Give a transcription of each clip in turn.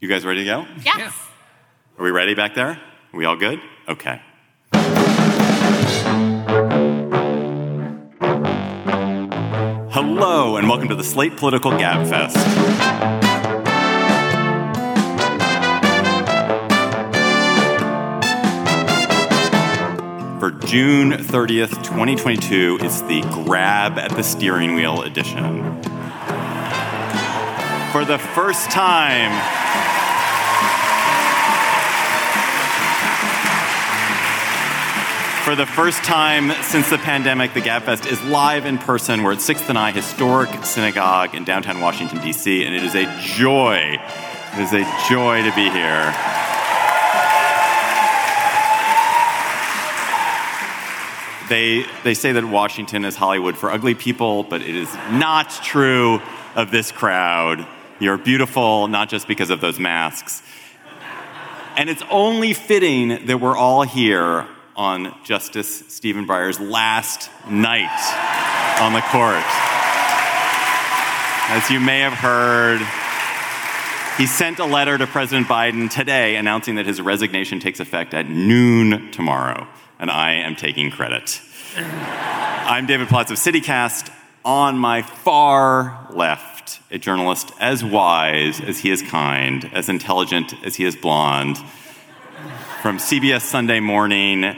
You guys ready to go? Yes. Are we ready back there? Are we all good? Okay. Hello, and welcome to the Slate Political Gab Fest. For June 30th, 2022, it's the Grab at the Steering Wheel edition. For the first time, For the first time since the pandemic, the GabFest is live in person. We're at 6th and I Historic Synagogue in downtown Washington, D.C., and it is a joy. It is a joy to be here. They, they say that Washington is Hollywood for ugly people, but it is not true of this crowd. You're beautiful not just because of those masks. And it's only fitting that we're all here on Justice Stephen Breyer's last night on the court. As you may have heard, he sent a letter to President Biden today announcing that his resignation takes effect at noon tomorrow, and I am taking credit. I'm David Plotz of CityCast. On my far left, a journalist as wise as he is kind, as intelligent as he is blonde. From CBS Sunday Morning,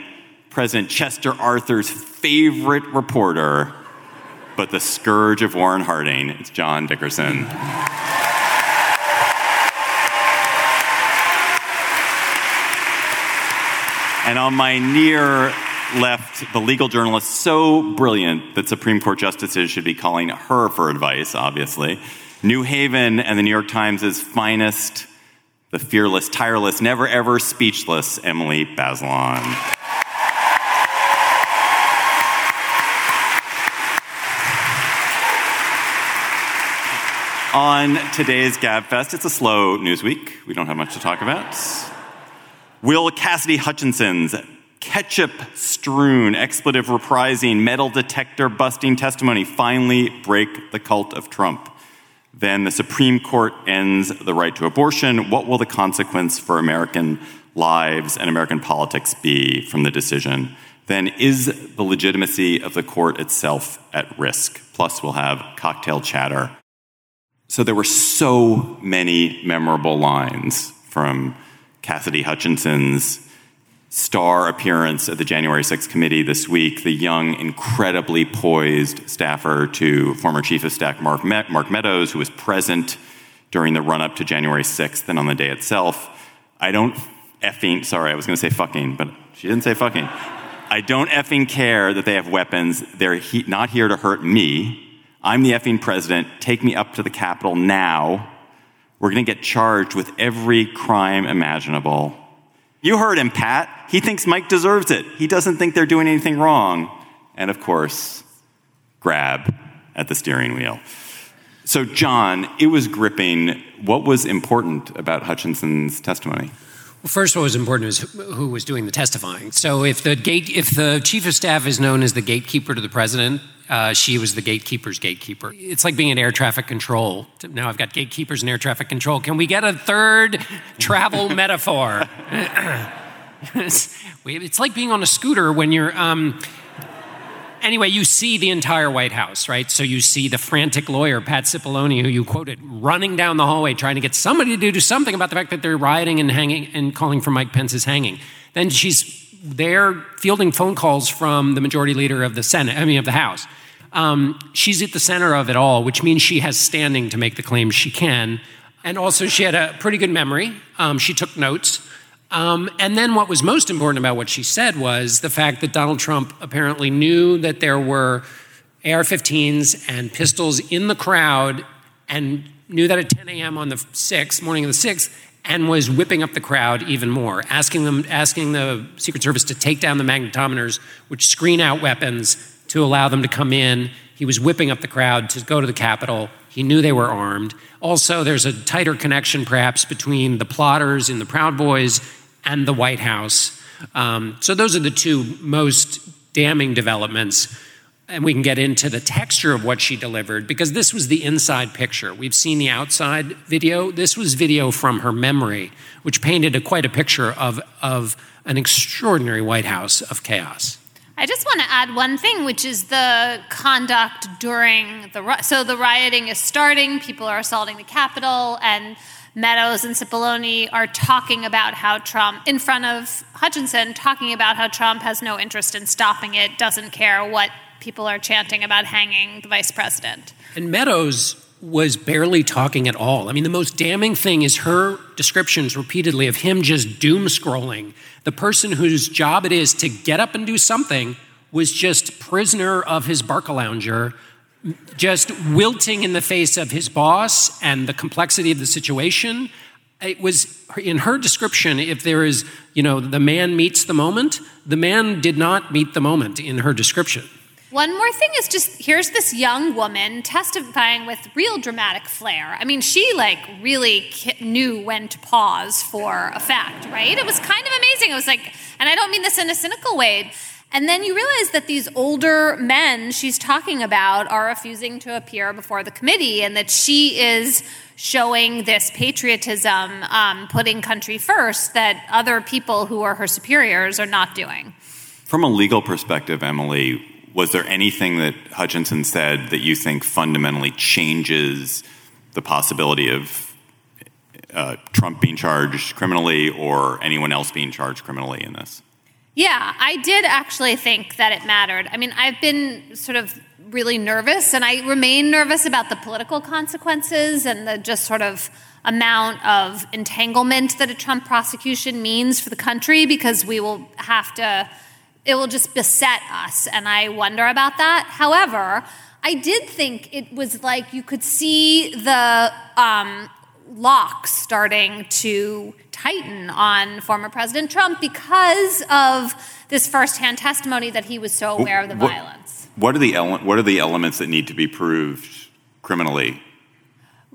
President Chester Arthur's favorite reporter, but the scourge of Warren Harding. It's John Dickerson. And on my near left, the legal journalist, so brilliant that Supreme Court justices should be calling her for advice, obviously. New Haven and the New York Times' finest, the fearless, tireless, never ever speechless Emily Bazelon. On today's GabFest, it's a slow news week. We don't have much to talk about. Will Cassidy Hutchinson's ketchup strewn, expletive reprising, metal detector busting testimony finally break the cult of Trump? Then the Supreme Court ends the right to abortion. What will the consequence for American lives and American politics be from the decision? Then is the legitimacy of the court itself at risk? Plus, we'll have cocktail chatter so there were so many memorable lines from Cassidy Hutchinson's star appearance at the January 6th committee this week, the young, incredibly poised staffer to former Chief of Staff Mark, Mark Meadows, who was present during the run up to January 6th and on the day itself. I don't effing, sorry, I was going to say fucking, but she didn't say fucking. I don't effing care that they have weapons. They're he- not here to hurt me. I'm the effing president. Take me up to the Capitol now. We're going to get charged with every crime imaginable. You heard him, Pat. He thinks Mike deserves it. He doesn't think they're doing anything wrong. And of course, grab at the steering wheel. So, John, it was gripping. What was important about Hutchinson's testimony? First, what was important was who was doing the testifying. So, if the gate, if the chief of staff is known as the gatekeeper to the president, uh, she was the gatekeeper's gatekeeper. It's like being in air traffic control. Now I've got gatekeepers and air traffic control. Can we get a third travel metaphor? it's like being on a scooter when you're. Um, anyway, you see the entire White House, right? So you see the frantic lawyer, Pat Cipollone, who you quoted, running down the hallway trying to get somebody to do something about the fact that they're rioting and hanging and calling for Mike Pence's hanging. Then she's they're fielding phone calls from the majority leader of the Senate, I mean, of the House. Um, she's at the center of it all, which means she has standing to make the claims she can. And also, she had a pretty good memory. Um, she took notes. Um, and then, what was most important about what she said was the fact that Donald Trump apparently knew that there were AR 15s and pistols in the crowd and knew that at 10 a.m. on the 6th, morning of the 6th, and was whipping up the crowd even more, asking them, asking the Secret Service to take down the magnetometers, which screen out weapons to allow them to come in. He was whipping up the crowd to go to the Capitol. He knew they were armed. Also, there's a tighter connection, perhaps, between the plotters in the Proud Boys and the White House. Um, so, those are the two most damning developments. and we can get into the texture of what she delivered because this was the inside picture. We've seen the outside video. This was video from her memory, which painted a, quite a picture of, of an extraordinary White House of chaos. I just want to add one thing, which is the conduct during the so the rioting is starting. People are assaulting the Capitol, and Meadows and Cipollone are talking about how Trump, in front of Hutchinson, talking about how Trump has no interest in stopping it, doesn't care what people are chanting about hanging the vice president. And Meadows was barely talking at all. I mean, the most damning thing is her descriptions repeatedly of him just doom scrolling. The person whose job it is to get up and do something was just prisoner of his Barcalounger, just wilting in the face of his boss and the complexity of the situation. It was in her description, if there is, you know, the man meets the moment, the man did not meet the moment in her description. One more thing is just here's this young woman testifying with real dramatic flair. I mean, she like really knew when to pause for a fact, right? It was kind of amazing. It was like, and I don't mean this in a cynical way. And then you realize that these older men she's talking about are refusing to appear before the committee, and that she is showing this patriotism, um, putting country first, that other people who are her superiors are not doing. From a legal perspective, Emily, was there anything that Hutchinson said that you think fundamentally changes the possibility of uh, Trump being charged criminally or anyone else being charged criminally in this? Yeah, I did actually think that it mattered. I mean, I've been sort of really nervous, and I remain nervous about the political consequences and the just sort of amount of entanglement that a Trump prosecution means for the country because we will have to it will just beset us. And I wonder about that. However, I did think it was like you could see the um, locks starting to tighten on former President Trump because of this firsthand testimony that he was so aware of the what, violence. What are the ele- what are the elements that need to be proved criminally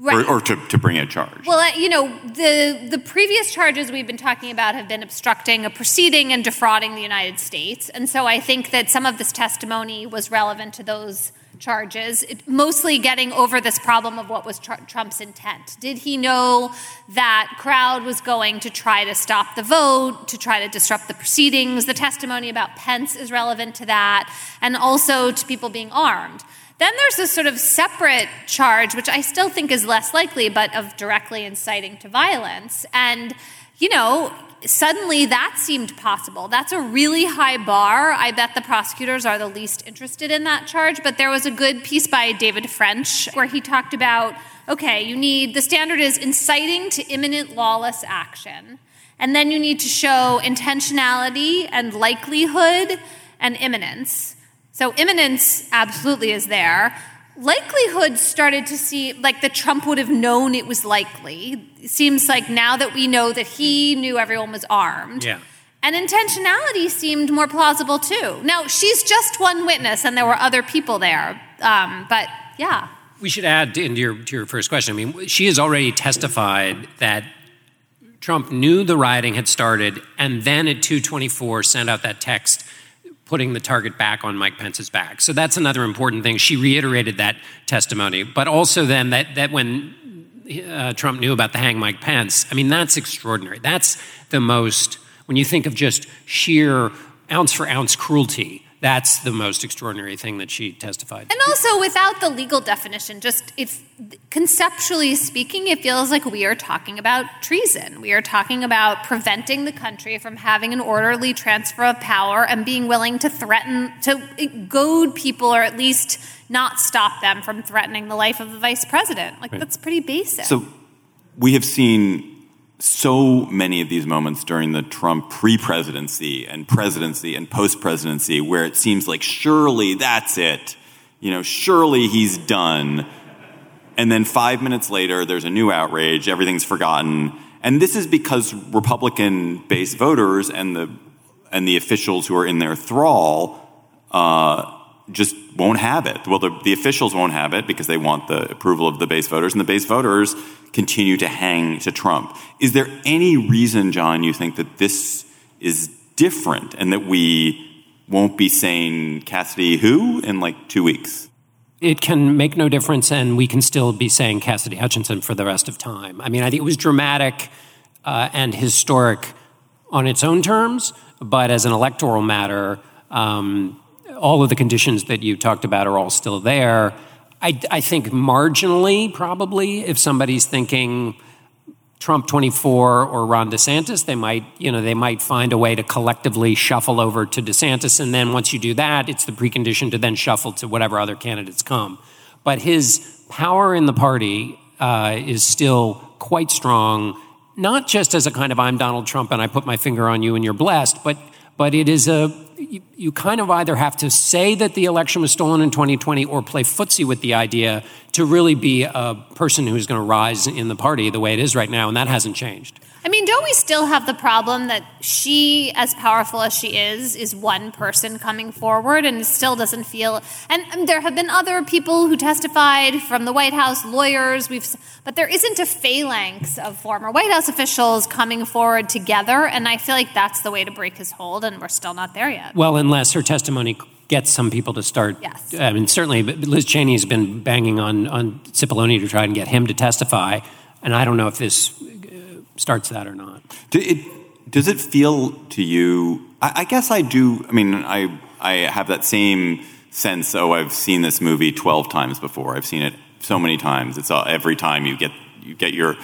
Right. Or, or, to, to bring a charge. Well, uh, you know, the, the previous charges we've been talking about have been obstructing a proceeding and defrauding the United States. And so I think that some of this testimony was relevant to those charges, mostly getting over this problem of what was tr- Trump's intent. Did he know that crowd was going to try to stop the vote, to try to disrupt the proceedings? The testimony about Pence is relevant to that, and also to people being armed. Then there's this sort of separate charge, which I still think is less likely, but of directly inciting to violence. And, you know, suddenly that seemed possible. That's a really high bar. I bet the prosecutors are the least interested in that charge. But there was a good piece by David French where he talked about okay, you need the standard is inciting to imminent lawless action. And then you need to show intentionality and likelihood and imminence. So imminence absolutely is there. Likelihood started to see like the Trump would have known it was likely. It seems like now that we know that he knew everyone was armed. Yeah. And intentionality seemed more plausible too. Now, she's just one witness, and there were other people there. Um, but yeah. We should add to your, to your first question. I mean, she has already testified that Trump knew the rioting had started and then at 224 sent out that text putting the target back on Mike Pence's back. So that's another important thing. She reiterated that testimony, but also then that that when uh, Trump knew about the hang Mike Pence, I mean that's extraordinary. That's the most when you think of just sheer ounce for ounce cruelty that's the most extraordinary thing that she testified. And also, without the legal definition, just if conceptually speaking, it feels like we are talking about treason. We are talking about preventing the country from having an orderly transfer of power and being willing to threaten, to goad people or at least not stop them from threatening the life of the vice president. Like, right. that's pretty basic. So, we have seen so many of these moments during the Trump pre presidency and presidency and post presidency where it seems like surely that's it. You know, surely he's done. And then five minutes later, there's a new outrage, everything's forgotten. And this is because Republican based voters and the, and the officials who are in their thrall uh, just won't have it. Well, the, the officials won't have it because they want the approval of the base voters, and the base voters continue to hang to Trump. Is there any reason, John, you think that this is different and that we won't be saying Cassidy who in like two weeks. It can make no difference, and we can still be saying Cassidy Hutchinson for the rest of time. I mean, I think it was dramatic uh, and historic on its own terms, but as an electoral matter, um, all of the conditions that you talked about are all still there. I, I think marginally, probably, if somebody's thinking Trump 24 or Ron DeSantis, they might, you know, they might find a way to collectively shuffle over to DeSantis, and then once you do that, it's the precondition to then shuffle to whatever other candidates come. But his power in the party uh, is still quite strong, not just as a kind of I'm Donald Trump and I put my finger on you and you're blessed, but but it is a you, you, kind of either have to say that the election was stolen in 2020 or play footsie with the idea to really be a person who's going to rise in the party the way it is right now, and that hasn't changed. I mean, don't we still have the problem that she, as powerful as she is, is one person coming forward and still doesn't feel. And, and there have been other people who testified from the White House, lawyers. We've, but there isn't a phalanx of former White House officials coming forward together. And I feel like that's the way to break his hold, and we're still not there yet. Well, unless her testimony gets some people to start. Yes. I mean, certainly Liz Cheney has been banging on on Cipollone to try and get him to testify, and I don't know if this uh, starts that or not. Do it, does it feel to you? I, I, guess I do. I mean, I I have that same sense. Oh, I've seen this movie twelve times before. I've seen it so many times. It's all, every time you get you get your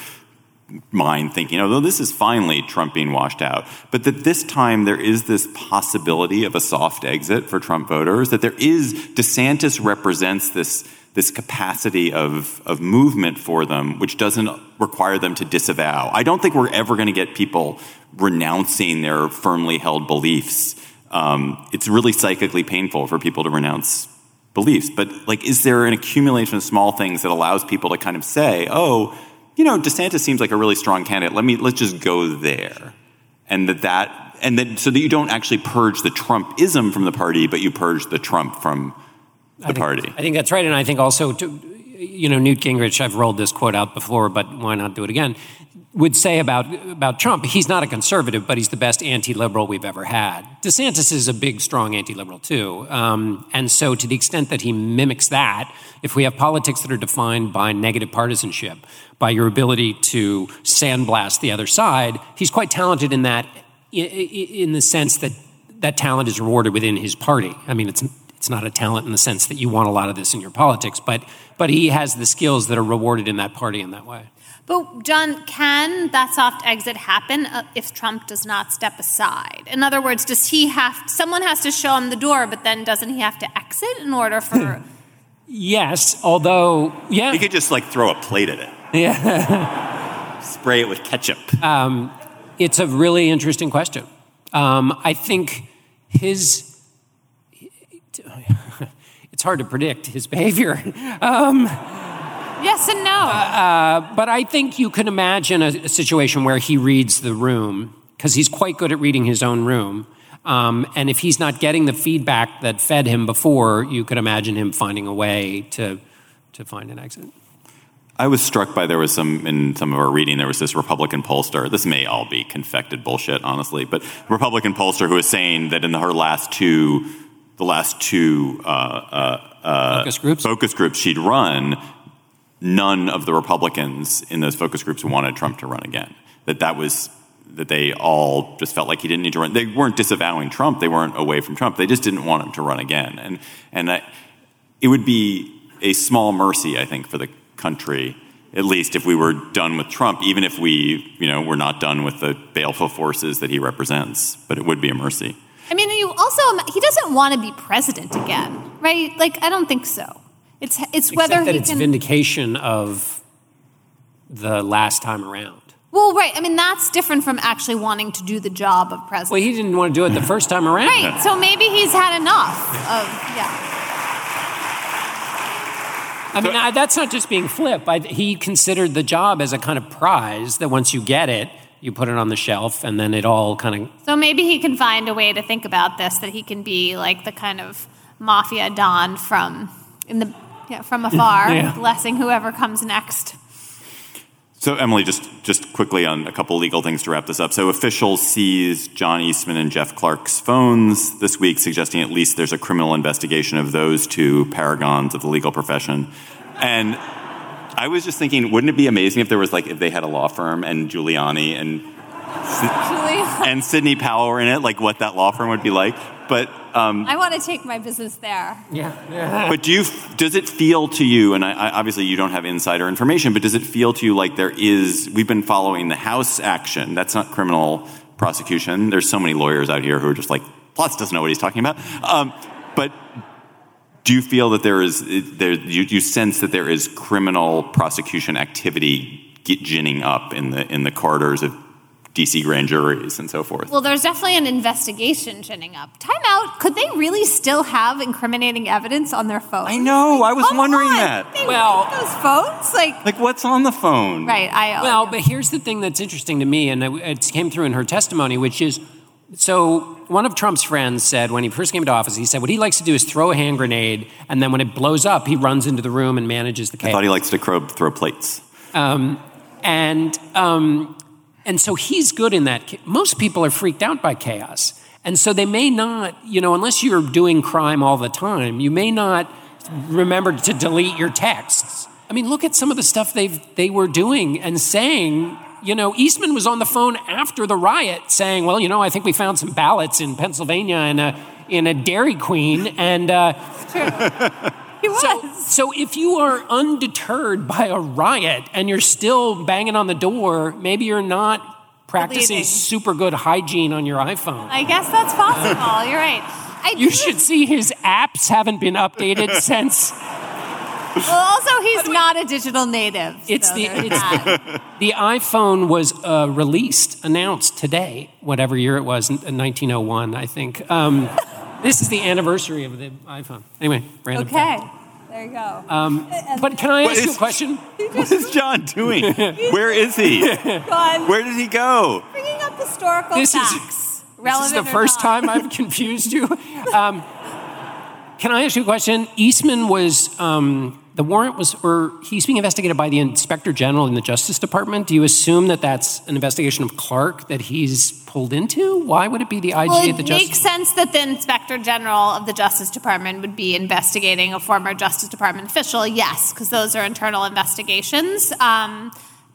mind thinking, although this is finally Trump being washed out. But that this time there is this possibility of a soft exit for Trump voters, that there is, DeSantis represents this this capacity of, of movement for them, which doesn't require them to disavow. I don't think we're ever going to get people renouncing their firmly held beliefs. Um, it's really psychically painful for people to renounce beliefs. But like, is there an accumulation of small things that allows people to kind of say, "Oh, you know, DeSantis seems like a really strong candidate. Let me let's just go there," and that that and that so that you don't actually purge the Trumpism from the party, but you purge the Trump from the I think, party. I think that's right, and I think also, to, you know, Newt Gingrich. I've rolled this quote out before, but why not do it again? Would say about about Trump, he's not a conservative, but he's the best anti-liberal we've ever had. DeSantis is a big, strong anti-liberal too, um, and so to the extent that he mimics that, if we have politics that are defined by negative partisanship, by your ability to sandblast the other side, he's quite talented in that, in the sense that that talent is rewarded within his party. I mean, it's it's not a talent in the sense that you want a lot of this in your politics, but but he has the skills that are rewarded in that party in that way. But John, can that soft exit happen uh, if Trump does not step aside? In other words, does he have someone has to show him the door, but then doesn't he have to exit in order for? yes, although yeah, he could just like throw a plate at it. Yeah, spray it with ketchup. Um, it's a really interesting question. Um, I think his it's hard to predict his behavior. Um, yes and no. Uh, but I think you can imagine a, a situation where he reads the room because he's quite good at reading his own room. Um, and if he's not getting the feedback that fed him before, you could imagine him finding a way to to find an exit. I was struck by there was some in some of our reading there was this Republican pollster. This may all be confected bullshit, honestly, but Republican pollster who was saying that in her last two the last two uh, uh, uh, focus groups focus groups she'd run, none of the Republicans in those focus groups wanted Trump to run again. That that was that they all just felt like he didn't need to run. They weren't disavowing Trump. They weren't away from Trump. They just didn't want him to run again. And and I, it would be a small mercy, I think, for the country, at least if we were done with Trump, even if we, you know, were not done with the baleful forces that he represents. But it would be a mercy. I mean, you also he doesn't want to be president again, right? Like, I don't think so. It's it's Except whether that it's can. vindication of the last time around. Well, right. I mean, that's different from actually wanting to do the job of president. Well, he didn't want to do it the first time around. Right. So maybe he's had enough of yeah. I mean, I, that's not just being flip. I, he considered the job as a kind of prize that once you get it, you put it on the shelf, and then it all kind of. So maybe he can find a way to think about this that he can be like the kind of mafia don from in the yeah, from afar, Yeah. blessing whoever comes next. So, Emily, just, just quickly on a couple legal things to wrap this up. So, officials seized John Eastman and Jeff Clark's phones this week, suggesting at least there's a criminal investigation of those two paragons of the legal profession. And I was just thinking, wouldn't it be amazing if there was like, if they had a law firm and Giuliani and, and Sidney Powell were in it, like what that law firm would be like? But um, I want to take my business there. Yeah. But do you, does it feel to you, and I, I, obviously you don't have insider information, but does it feel to you like there is, we've been following the House action, that's not criminal prosecution. There's so many lawyers out here who are just like, Plus doesn't know what he's talking about. Um, but do you feel that there is, there, you, you sense that there is criminal prosecution activity ginning up in the, in the corridors of DC grand juries and so forth. Well, there's definitely an investigation ginning up. Time out. Could they really still have incriminating evidence on their phone? I know. I was wondering on. that. They Well- those phones, like Like, what's on the phone? right. I Well, but here's the thing that's interesting to me, and it it came through in her testimony, which is so one of Trump's friends said when he first came into office, he said what he likes to do is throw a hand grenade, and then when it blows up, he runs into the room and manages the I thought he likes to crow, throw plates. Um, and um, and so he's good in that. Most people are freaked out by chaos, and so they may not, you know, unless you're doing crime all the time, you may not remember to delete your texts. I mean, look at some of the stuff they they were doing and saying. You know, Eastman was on the phone after the riot saying, "Well, you know, I think we found some ballots in Pennsylvania in a in a Dairy Queen, and." Uh, he was. so, so if you are undeterred by a riot and you're still banging on the door, maybe you're not practicing Deleting. super good hygiene on your iPhone. I guess that's possible. You're right. I You do- should see his apps haven't been updated since Well, also, he's not a digital native. It's so the- it's the iPhone was uh, released, announced today, whatever year it was, in 1901, I think. Um, this is the anniversary of the iPhone. Anyway, random fact. okay. There you go. Um, but can I What ask you a question? What is John doing? Where is he? Gone. Where did he go? bringing up historical This is- facts. This is the or first not. time I've confused you. Um, can I ask you a question? Eastman was um, the warrant was, or he's being investigated by the inspector general in the Justice Department. Do you assume that that's an investigation of Clark that he's pulled into? Why would it be the IG Well, at the Justice? Department? It makes sense that the inspector general of the Justice Department would be investigating a former Justice Department official. Yes, because those are internal investigations. Um,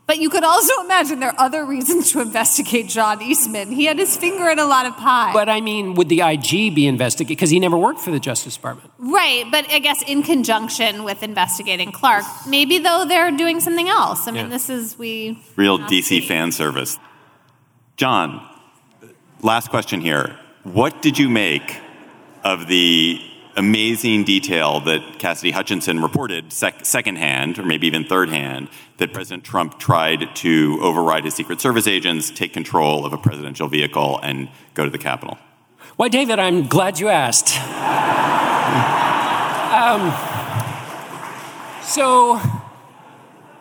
but you could also imagine there are other reasons to investigate John Eastman. He had his finger in a lot of pie. But I mean, would the IG be investigated? Because he never worked for the Justice Department. right, but I guess in conjunction with investigating Clark, maybe though they're doing something else. I mean, Yeah. this is we Real DC see. fan service. John, last question here. What did you make of the amazing detail that Cassidy Hutchinson reported sec- secondhand, or maybe even third hand, that President Trump tried to override his Secret Service agents, take control of a presidential vehicle, and go to the Capitol? Why, David, I'm glad you asked. um, so,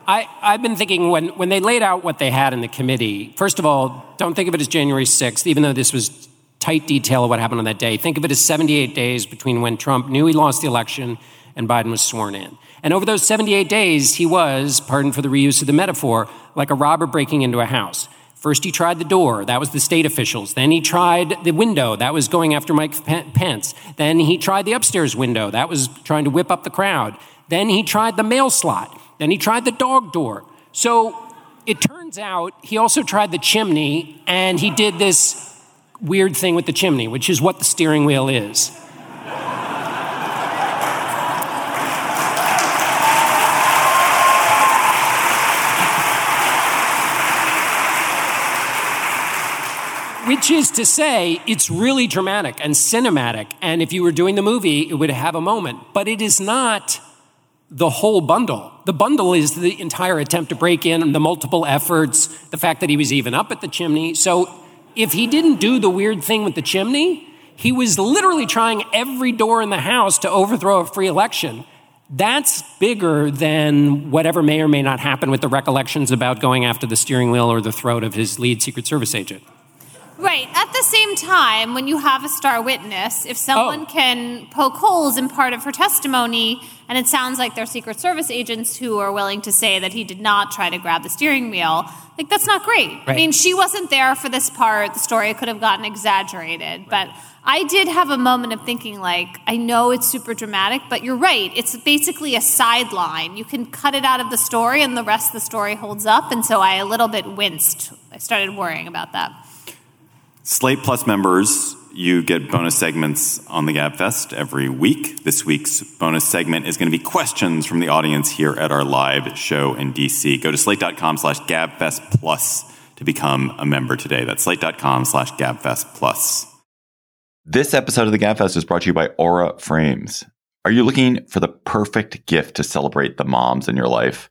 I, I've been thinking when, when they laid out what they had in the committee, first of all, don't think of it as January 6th, even though this was tight detail of what happened on that day. Think of it as 78 days between when Trump knew he lost the election and Biden was sworn in. And over those 78 days, he was, pardon for the reuse of the metaphor, like a robber breaking into a house. First, he tried the door. That was the state officials. Then he tried the window. That was going after Mike Pence. Then he tried the upstairs window. That was trying to whip up the crowd. Then he tried the mail slot. Then he tried the dog door. So it turns out he also tried the chimney, and he did this weird thing with the chimney, which is what the steering wheel is. Which is to say, it's really dramatic and cinematic. And if you were doing the movie, it would have a moment. But it is not the whole bundle. The bundle is the entire attempt to break in, the multiple efforts, the fact that he was even up at the chimney. So if he didn't do the weird thing with the chimney, he was literally trying every door in the house to overthrow a free election. That's bigger than whatever may or may not happen with the recollections about going after the steering wheel or the throat of his lead Secret Service agent. Right. At the same time, when you have a star witness, if someone Oh. can poke holes in part of her testimony, and it sounds like they're Secret Service agents who are willing to say that he did not try to grab the steering wheel, like that's not great. I mean, she wasn't there for this part. The story could have gotten exaggerated, but I did have a moment of thinking, like, I know it's super dramatic, but you're right. It's basically a sideline. You can cut it out of the story, and the rest of the story holds up. And so I a little bit winced. I started worrying about that. Slate Plus members, you get bonus segments on the GabFest every week. This week's bonus segment is going to be questions from the audience here at our live show in DC. Go to slate.com slash GabFest Plus to become a member today. That's slate.com slash GabFest Plus. This episode of the GabFest is brought to you by Aura Frames. Are you looking for the perfect gift to celebrate the moms in your life?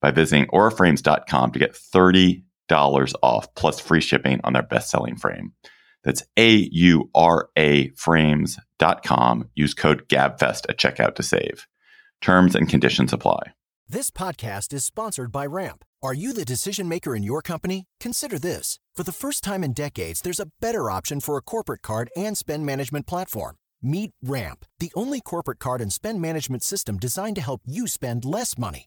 by visiting auraframes.com to get $30 off plus free shipping on their best selling frame. That's A U R A frames.com. Use code GABFEST at checkout to save. Terms and conditions apply. This podcast is sponsored by Ramp. Are you the decision maker in your company? Consider this. For the first time in decades, there's a better option for a corporate card and spend management platform. Meet Ramp, the only corporate card and spend management system designed to help you spend less money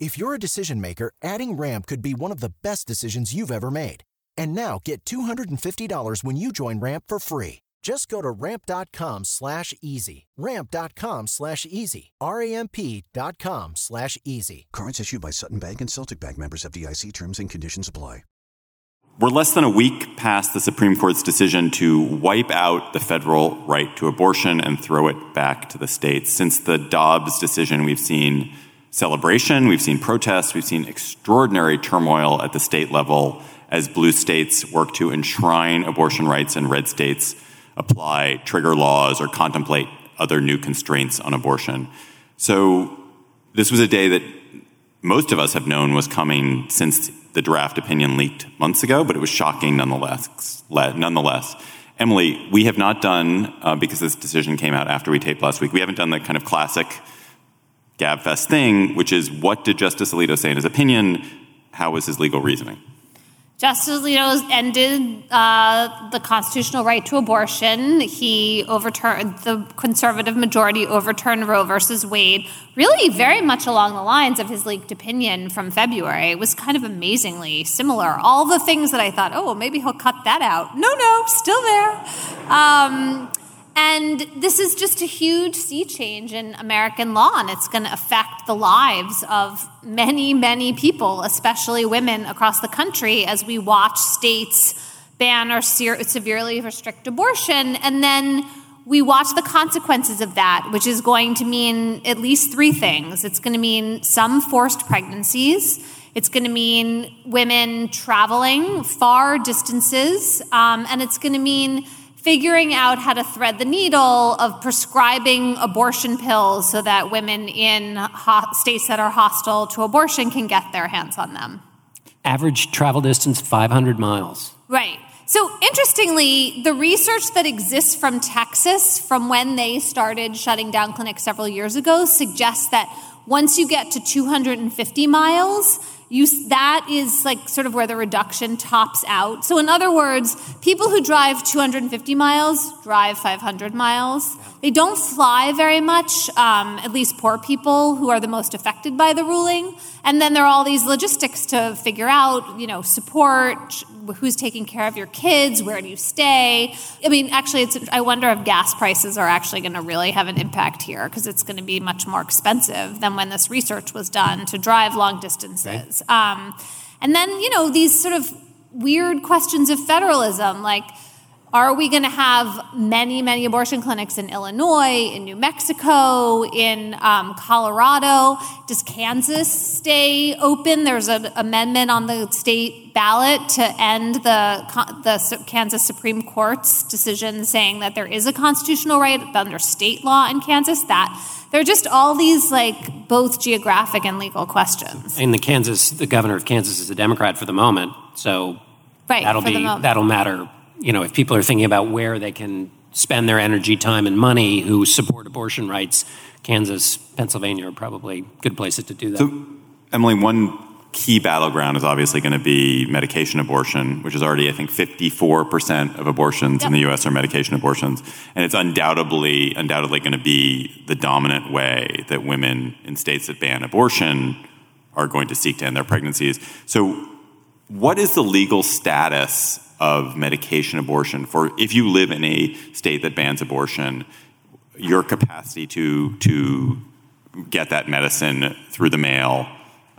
If you're a decision maker, adding Ramp could be one of the best decisions you've ever made. And now get $250 when you join Ramp for free. Just go to ramp.com slash easy. Ramp.com slash easy. R-A-M-P.com slash easy. Cards issued by Sutton Bank and Celtic Bank members of DIC terms and conditions apply. We're less than a week past the Supreme Court's decision to wipe out the federal right to abortion and throw it back to the states. Since the Dobbs decision, we've seen celebration, we've seen protests, we've seen extraordinary turmoil at the state level as blue states work to enshrine abortion rights and red states apply trigger laws or contemplate other new constraints on abortion. So this was a day that most of us have known was coming since the draft opinion leaked months ago, but it was shocking nonetheless. Nonetheless, Emily, we have not done uh, because this decision came out after we taped last week. We haven't done the kind of classic Gabfest thing, which is what did Justice Alito say in his opinion? How was his legal reasoning? Justice Alito ended uh, the constitutional right to abortion. He overturned the conservative majority overturned Roe versus Wade, really very much along the lines of his leaked opinion from February. It was kind of amazingly similar. All the things that I thought, oh, well, maybe he'll cut that out. No, no, still there. Um, and this is just a huge sea change in American law, and it's going to affect the lives of many, many people, especially women across the country, as we watch states ban or se- severely restrict abortion. And then we watch the consequences of that, which is going to mean at least three things. It's going to mean some forced pregnancies. It's going to mean women traveling far distances. Um, and it's going to mean figuring out how to thread the needle of prescribing abortion pills so that women in ho- states that are hostile to abortion can get their hands on them. Average travel distance 500 miles. Right. So, interestingly, the research that exists from Texas from when they started shutting down clinics several years ago suggests that once you get to 250 miles, you, that is like sort of where the reduction tops out. So, in other words, people who drive 250 miles drive 500 miles. They don't fly very much, um, at least poor people who are the most affected by the ruling. And then there are all these logistics to figure out, you know, support, who's taking care of your kids, where do you stay. I mean, actually, it's, I wonder if gas prices are actually going to really have an impact here because it's going to be much more expensive than when this research was done to drive long distances. Um, and then, you know, these sort of weird questions of federalism, like, are we going to have many, many abortion clinics in Illinois, in New Mexico, in um, Colorado? Does Kansas stay open? There's an amendment on the state ballot to end the, the Kansas Supreme Court's decision saying that there is a constitutional right under state law in Kansas. That there are just all these like both geographic and legal questions. In the Kansas, the governor of Kansas is a Democrat for the moment, so right, that'll be that'll matter you know, if people are thinking about where they can spend their energy, time, and money who support abortion rights, Kansas, Pennsylvania are probably good places to do that. So, Emily, one key battleground is obviously going to be medication abortion, which is already, I think, 54% of abortions yep. in the U.S. are medication abortions. And it's undoubtedly, undoubtedly going to be the dominant way that women in states that ban abortion are going to seek to end their pregnancies. So, what is the legal status of medication abortion for if you live in a state that bans abortion, your capacity to to get that medicine through the mail.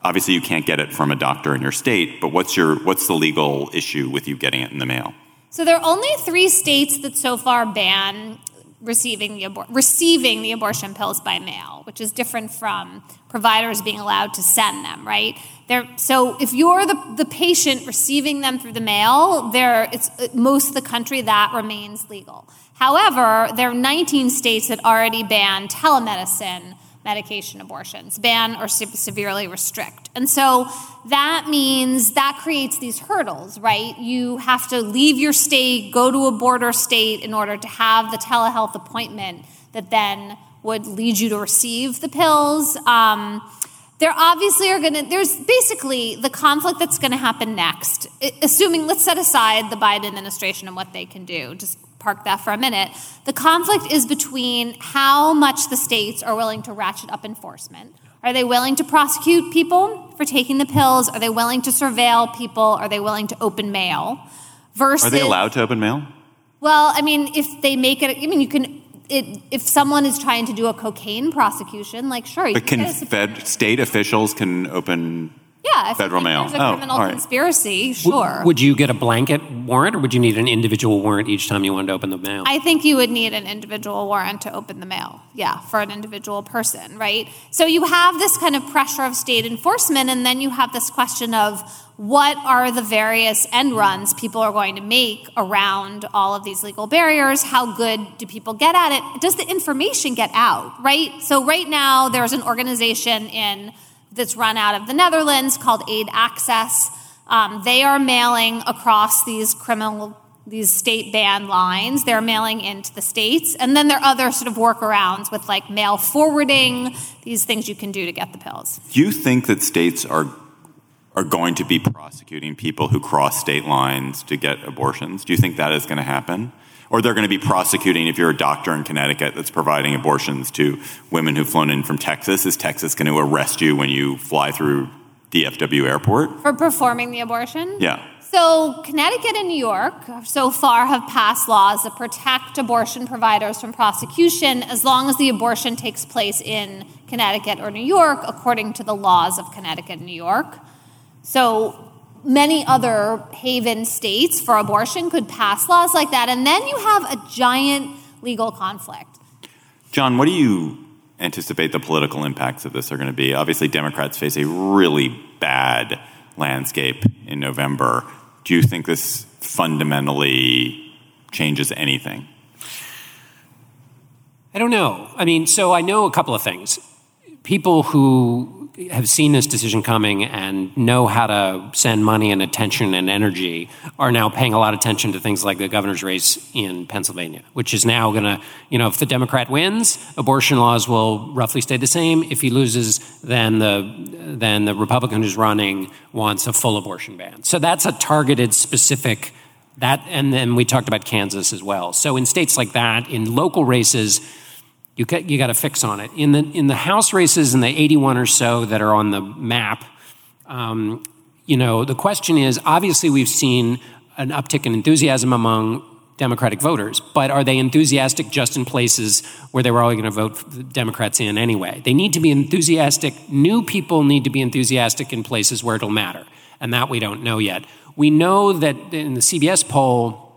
Obviously, you can't get it from a doctor in your state, but what's your what's the legal issue with you getting it in the mail? So there are only three states that so far ban receiving the, abor- receiving the abortion pills by mail, which is different from providers being allowed to send them, right? They're, so if you're the, the patient receiving them through the mail, there it's most of the country that remains legal. However, there are 19 states that already ban telemedicine medication abortions, ban or severely restrict. And so that means that creates these hurdles, right? You have to leave your state, go to a border state in order to have the telehealth appointment that then would lead you to receive the pills. Um, there obviously are going to, there's basically the conflict that's going to happen next, assuming, let's set aside the Biden administration and what they can do. Just park that for a minute. The conflict is between how much the states are willing to ratchet up enforcement. Are they willing to prosecute people for taking the pills? Are they willing to surveil people? Are they willing to open mail? Versus, are they allowed to open mail? Well, I mean, if they make it, I mean, you can. It, if someone is trying to do a cocaine prosecution, like sure, you but can, can fed, state officials can open yeah, federal mail. There's a oh, criminal conspiracy, sure. W- would you get a blanket warrant, or would you need an individual warrant each time you wanted to open the mail? I think you would need an individual warrant to open the mail. Yeah, for an individual person, right? So you have this kind of pressure of state enforcement, and then you have this question of what are the various end runs people are going to make around all of these legal barriers? How good do people get at it? Does the information get out, right? So right now, there's an organization in that's run out of the Netherlands called Aid Access. Um, they are mailing across these criminal these state ban lines. They're mailing into the states, and then there are other sort of workarounds with like mail forwarding. These things you can do to get the pills. Do you think that states are are going to be prosecuting people who cross state lines to get abortions? Do you think that is going to happen? Or they're going to be prosecuting if you're a doctor in Connecticut that's providing abortions to women who've flown in from Texas. Is Texas going to arrest you when you fly through DFW airport? For performing the abortion? Yeah. So, Connecticut and New York so far have passed laws that protect abortion providers from prosecution as long as the abortion takes place in Connecticut or New York, according to the laws of Connecticut and New York. So, many other haven states for abortion could pass laws like that. And then you have a giant legal conflict. John, what do you anticipate the political impacts of this are going to be? Obviously, Democrats face a really bad landscape in November. Do you think this fundamentally changes anything? I don't know. I mean, so I know a couple of things. People who have seen this decision coming and know how to send money and attention and energy are now paying a lot of attention to things like the governor's race in Pennsylvania, which is now going to, you know, if the Democrat wins, abortion laws will roughly stay the same. If he loses, then the then the Republican who's running wants a full abortion ban. So that's a targeted, specific that, and then we talked about Kansas as well. So in states like that, in local races you got, you got fix on it. In the, in the House races, in the 81 or so that are on the map, um, you know, the question is obviously we've seen an uptick in enthusiasm among Democratic voters, but are they enthusiastic just in places where they were already going to vote Democrats in anyway? They need to be enthusiastic. New people need to be enthusiastic in places where it'll matter, and that we don't know yet. We know that in the CBS poll,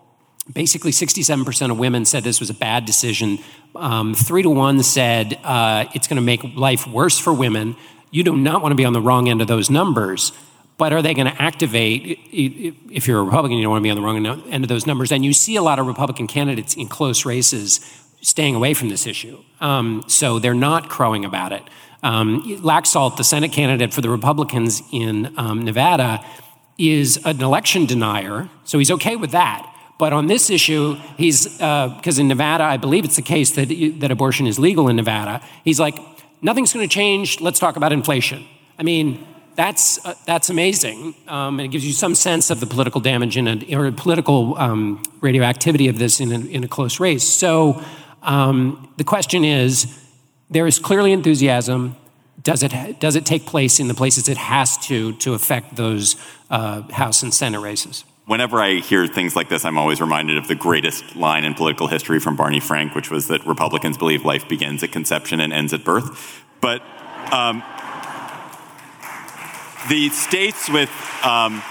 basically 67% of women said this was a bad decision. Um, three to one said uh, it's going to make life worse for women. You do not want to be on the wrong end of those numbers. But are they going to activate? If you're a Republican, you don't want to be on the wrong end of those numbers. And you see a lot of Republican candidates in close races staying away from this issue. Um, so they're not crowing about it. Um, Laxalt, the Senate candidate for the Republicans in um, Nevada, is an election denier, so he's okay with that. But on this issue, he's, because uh, in Nevada, I believe it's the case that, that abortion is legal in Nevada, he's like, nothing's going to change, let's talk about inflation. I mean, that's, uh, that's amazing. Um, and it gives you some sense of the political damage in a, or political um, radioactivity of this in a, in a close race. So um, the question is there is clearly enthusiasm. Does it, does it take place in the places it has to to affect those uh, House and Senate races? Whenever I hear things like this, I'm always reminded of the greatest line in political history from Barney Frank, which was that Republicans believe life begins at conception and ends at birth. But um, the states with um,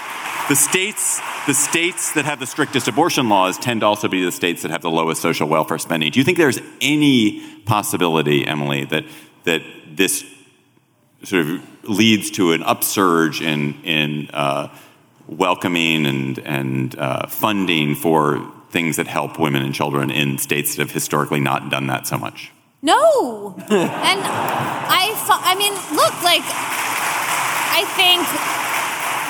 the states the states that have the strictest abortion laws tend to also be the states that have the lowest social welfare spending. Do you think there's any possibility, Emily, that that this sort of leads to an upsurge in in uh, welcoming and, and uh, funding for things that help women and children in states that have historically not done that so much? No. and I, I mean, look, like, I think,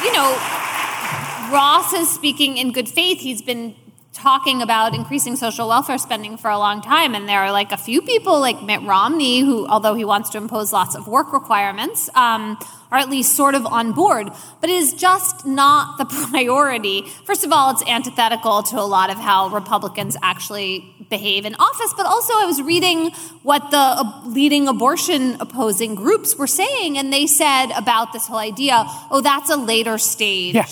you know, Ross is speaking in good faith. He's been talking about increasing social welfare spending for a long time. And there are like a few people like Mitt Romney, who, although he wants to impose lots of work requirements, um, are at least sort of on board. But it is just not the priority. First of all, it's antithetical to a lot of how Republicans actually behave in office. But also, I was reading what the leading abortion opposing groups were saying, and they said about this whole idea oh, that's a later stage. Yeah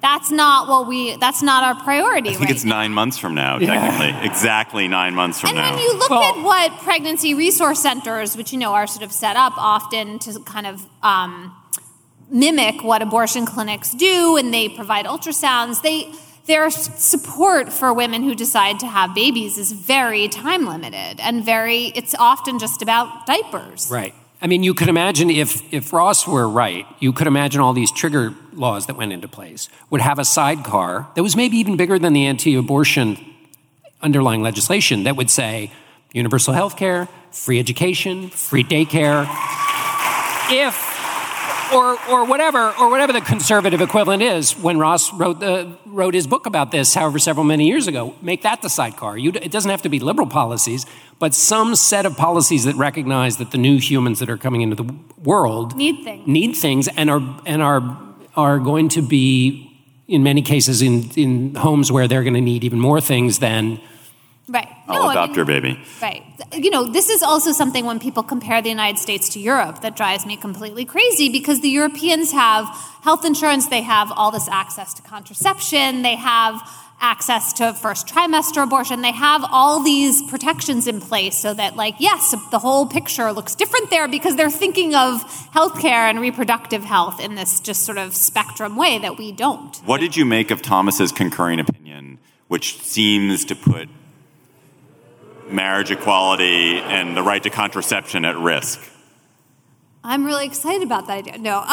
that's not what we that's not our priority i think right it's now. nine months from now technically yeah. exactly nine months from and now and when you look well, at what pregnancy resource centers which you know are sort of set up often to kind of um, mimic what abortion clinics do and they provide ultrasounds they their support for women who decide to have babies is very time limited and very it's often just about diapers right I mean, you could imagine if, if Ross were right, you could imagine all these trigger laws that went into place would have a sidecar that was maybe even bigger than the anti abortion underlying legislation that would say universal health care, free education, free daycare. If or, or whatever, or whatever the conservative equivalent is. When Ross wrote, the, wrote his book about this, however, several many years ago, make that the sidecar. You, it doesn't have to be liberal policies, but some set of policies that recognize that the new humans that are coming into the world need things, need things, and are and are are going to be, in many cases, in in homes where they're going to need even more things than Right. I'll no, adopt I mean, your baby. Right. You know, this is also something when people compare the United States to Europe that drives me completely crazy because the Europeans have health insurance, they have all this access to contraception, they have access to first trimester abortion, they have all these protections in place so that, like, yes, the whole picture looks different there because they're thinking of healthcare and reproductive health in this just sort of spectrum way that we don't. What did you make of Thomas's concurring opinion, which seems to put marriage equality and the right to contraception at risk? I'm really excited about that idea. No. Um,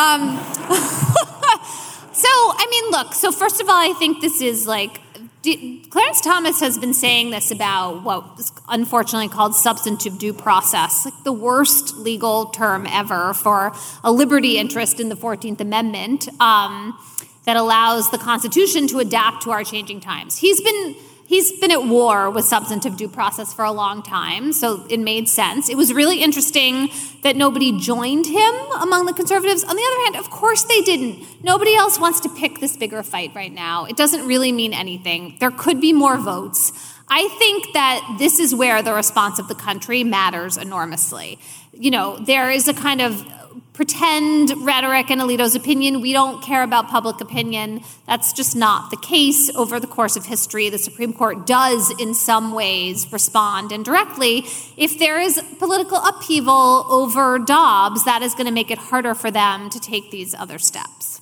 so, I mean, look, so first of all, I think this is like Clarence Thomas has been saying this about what is unfortunately called substantive due process, like the worst legal term ever for a liberty interest in the 14th Amendment um, that allows the Constitution to adapt to our changing times. He's been he's been at war with substantive due process for a long time, so it made sense. It was really interesting that nobody joined him among the conservatives. On the other hand, of course they didn't. Nobody else wants to pick this bigger fight right now. It doesn't really mean anything. There could be more votes. I think that this is where the response of the country matters enormously. You know, there is a kind of pretend rhetoric and Alito's opinion. We don't care about public opinion. That's just not the case. Over the course of history, the Supreme Court does, in some ways, respond indirectly. If there is political upheaval over Dobbs, that is going to make it harder for them to take these other steps.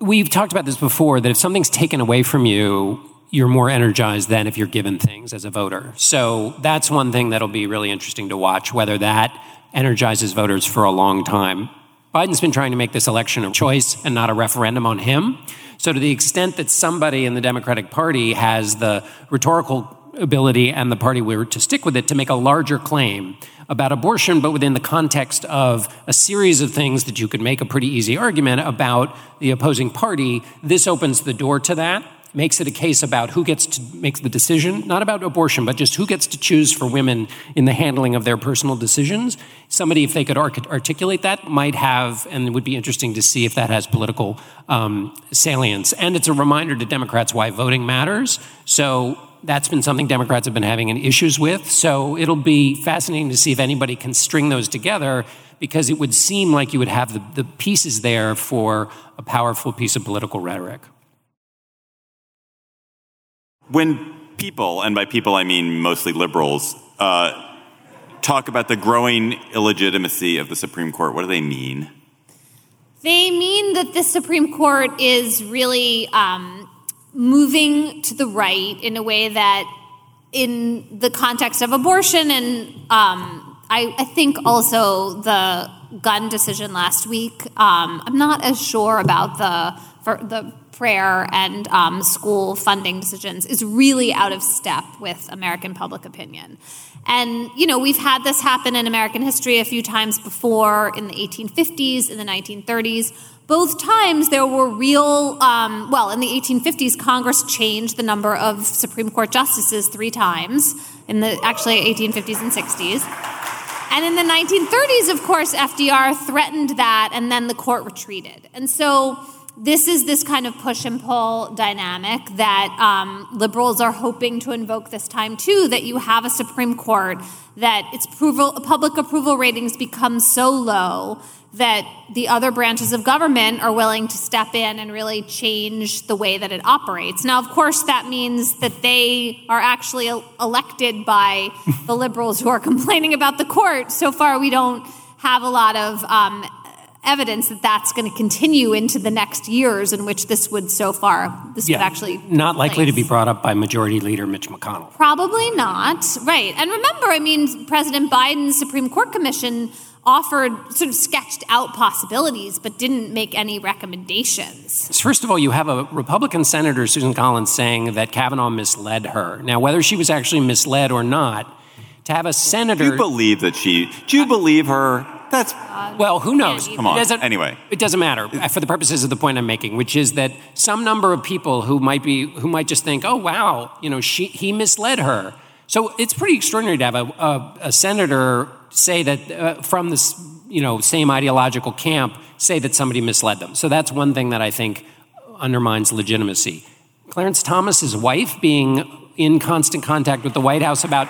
We've talked about this before that if something's taken away from you, you're more energized than if you're given things as a voter. So that's one thing that'll be really interesting to watch whether that energizes voters for a long time. Biden's been trying to make this election a choice and not a referendum on him. So, to the extent that somebody in the Democratic Party has the rhetorical ability and the party were to stick with it to make a larger claim about abortion, but within the context of a series of things that you could make a pretty easy argument about the opposing party, this opens the door to that makes it a case about who gets to make the decision, not about abortion, but just who gets to choose for women in the handling of their personal decisions. Somebody, if they could articulate that, might have, and it would be interesting to see if that has political um, salience. And it's a reminder to Democrats why voting matters. So that's been something Democrats have been having issues with. So it'll be fascinating to see if anybody can string those together because it would seem like you would have the, the pieces there for a powerful piece of political rhetoric. When people, and by people I mean mostly liberals, uh, talk about the growing illegitimacy of the Supreme Court, what do they mean? They mean that the Supreme Court is really um, moving to the right in a way that, in the context of abortion, and um, I, I, think also the gun decision last week, um, I'm not as sure about the the prayer and um, school funding decisions is really out of step with American public opinion. And, you know, we've had this happen in American history a few times before in the 1850s, in the 1930s. Both times there were real, um, well, in the 1850s, Congress changed the number of Supreme Court justices three times, in the actually 1850s and 60s. And in the 1930s, of course, FDR threatened that, and then the court retreated. And so, this is this kind of push and pull dynamic that um, liberals are hoping to invoke this time too that you have a supreme court that its approval, public approval ratings become so low that the other branches of government are willing to step in and really change the way that it operates. Now, of course, that means that they are actually elected by the liberals who are complaining about the court. So far, we don't have a lot of um, evidence that that's going to continue into the next years in which this would so far this yeah, would actually not likely to be brought up by majority leader mitch mcconnell. Probably not. Right. And remember i mean president biden's supreme court commission offered sort of sketched out possibilities but didn't make any recommendations. First of all you have a republican senator susan collins saying that kavanaugh misled her. Now whether she was actually misled or not to have a senator do you believe that she do you believe her that's well, who knows? Come on. It anyway, it doesn't matter for the purposes of the point I'm making, which is that some number of people who might be who might just think, "Oh, wow, you know, she he misled her." So it's pretty extraordinary to have a, a, a senator say that uh, from this you know same ideological camp say that somebody misled them. So that's one thing that I think undermines legitimacy. Clarence Thomas's wife being in constant contact with the White House about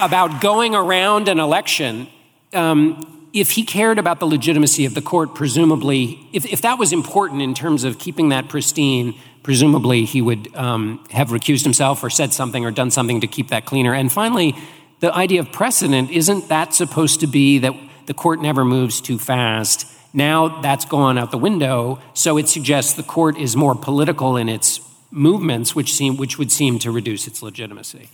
about going around an election, um, if he cared about the legitimacy of the court, presumably, if, if that was important in terms of keeping that pristine, presumably he would um, have recused himself or said something or done something to keep that cleaner. And finally, the idea of precedent isn't that supposed to be that the court never moves too fast? Now that's gone out the window, so it suggests the court is more political in its movements, which seem which would seem to reduce its legitimacy.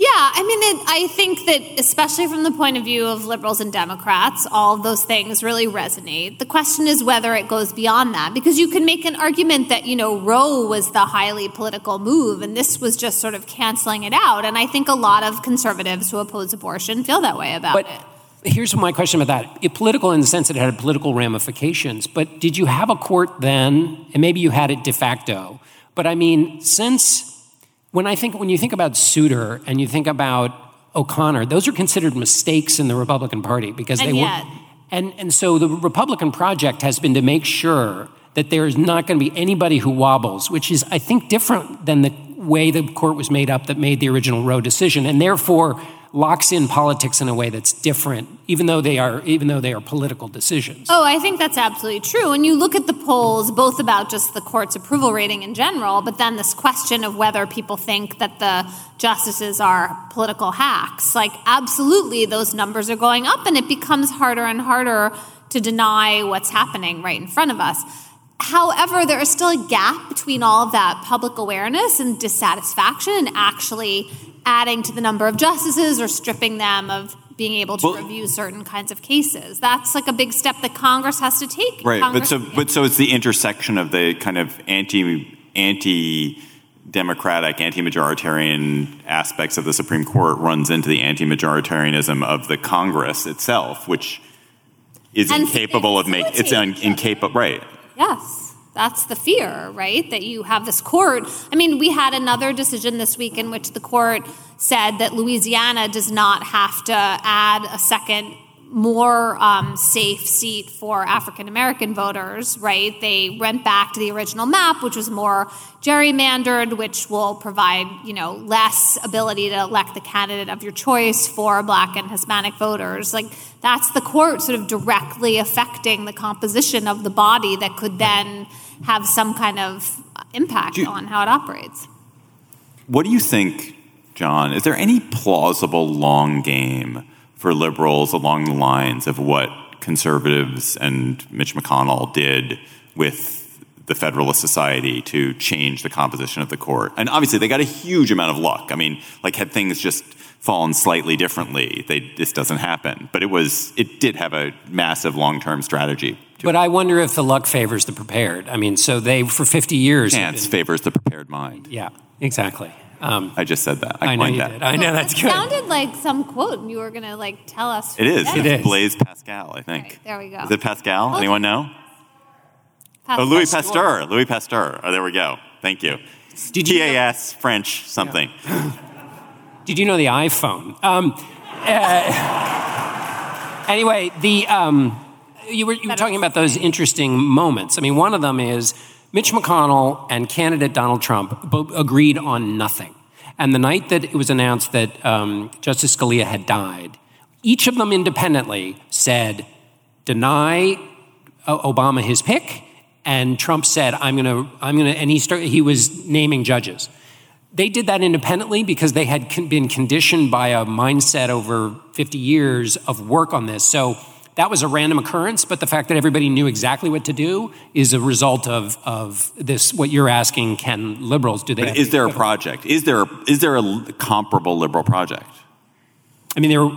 Yeah, I mean, it, I think that especially from the point of view of liberals and Democrats, all those things really resonate. The question is whether it goes beyond that, because you can make an argument that, you know, Roe was the highly political move and this was just sort of canceling it out. And I think a lot of conservatives who oppose abortion feel that way about But it. here's my question about that. It, political in the sense that it had political ramifications, but did you have a court then, and maybe you had it de facto, but I mean, since when I think when you think about Souter and you think about O'Connor, those are considered mistakes in the Republican Party because And they yet- were and and so the Republican project has been to make sure that there is not going to be anybody who wobbles, which is I think different than the way the court was made up that made the original Roe decision. And therefore locks in politics in a way that's different even though they are even though they are political decisions. Oh, I think that's absolutely true. And you look at the polls, both about just the court's approval rating in general, but then this question of whether people think that the justices are political hacks. Like, absolutely, those numbers are going up, and it becomes harder and harder to deny what's happening right in front of us. However, there is still a gap between all of that public awareness and dissatisfaction and actually adding to the number of justices or stripping them of being able to Well- review certain kinds of cases. That's like a big step that Congress has to take. Right, but Congress- so but so it's the intersection of the kind of anti anti democratic, anti majoritarian aspects of the Supreme Court runs into the anti majoritarianism of the Congress itself, which is And incapable of making it's un, incapable. Right. Yes, that's the fear, right? That you have this court. I mean, we had another decision this week in which the court said that Louisiana does not have to add a second, more um, safe seat for African American voters, right? They went back to the original map, which was more gerrymandered, which will provide, you know, less ability to elect the candidate of your choice for black and Hispanic voters. Like, that's the court sort of directly affecting the composition of the body that could then have some kind of impact you- on how it operates. What do you think, John? Is there any plausible long game for liberals along the lines of what conservatives and Mitch McConnell did with the Federalist Society to change the composition of the court? And obviously, they got a huge amount of luck. I mean, like had things just fallen slightly differently, they, this doesn't happen. But it was, it did have a massive long-term strategy. But I wonder if the luck favors the prepared. I mean, so they for 50 years. Chance been- favors the prepared mind. yeah, exactly. Um, I just said that. I, I know coined you that. did. I know that's it good. sounded like some quote, and you were going to like tell us. It is. It is. Blaise Pascal, I think. Right, there we go. Is it Pascal? Anyone know? Pascal. Oh, Louis Pasteur. Louis Pasteur. Oh, there we go. Thank you. Did you know- French, something. Did you know the iPhone? Um, uh, anyway, the um, you were you were talking about those interesting moments. I mean, one of them is Mitch McConnell and candidate Donald Trump agreed on nothing. And the night that it was announced that um, Justice Scalia had died, each of them independently said, "Deny O- Obama his pick," and Trump said, "I'm going to, I'm going to," and he started, he was naming judges. They did that independently because they had con- been conditioned by a mindset over 50 years of work on this. So that was a random occurrence, but the fact that everybody knew exactly what to do is a result of, of this. What you're asking, can liberals do they? But is there a project? Is there, is there a, is there a l- comparable liberal project? I mean, there,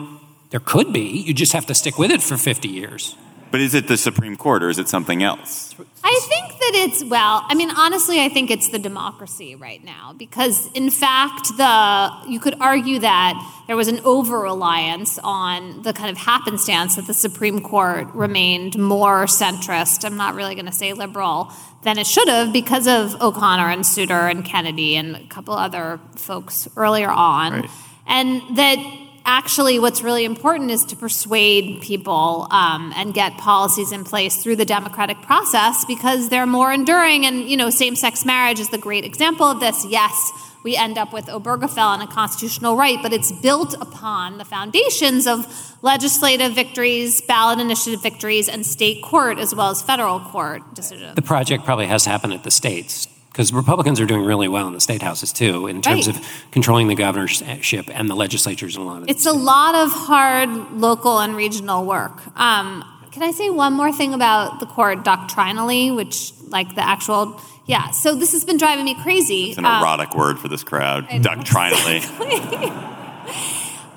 there could be. You just have to stick with it for 50 years. But is it the Supreme Court or is it something else? I think that it's well. I mean, honestly, I think it's the democracy right now because, in fact, the you could argue that there was an over reliance on the kind of happenstance that the Supreme Court remained more centrist. I'm not really going to say liberal than it should have because of O'Connor and Souter and Kennedy and a couple other folks earlier on, Right. and that actually what's really important is to persuade people um, and get policies in place through the democratic process because they're more enduring. And you know same-sex marriage is the great example of this. Yes we end up with obergefell and a constitutional right but it's built upon the foundations of legislative victories ballot initiative victories and state court as well as federal court decisions. The project probably has to happen at the states because Republicans are doing really well in the state houses too, in terms Right. of controlling the governorship and the legislatures in a lot of. It's a lot of hard local and regional work. Um, can I say one more thing about the court doctrinally, which, like the actual, yeah. So this has been driving me crazy. It's an Um, erotic word for this crowd, doctrinally.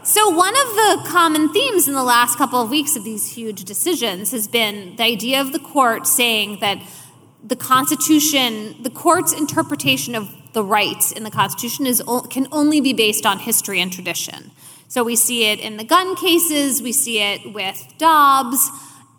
So, one of the common themes in the last couple of weeks of these huge decisions has been the idea of the court saying that the Constitution, the court's interpretation of the rights in the Constitution is, can only be based on history and tradition. So, we see it in the gun cases, we see it with Dobbs,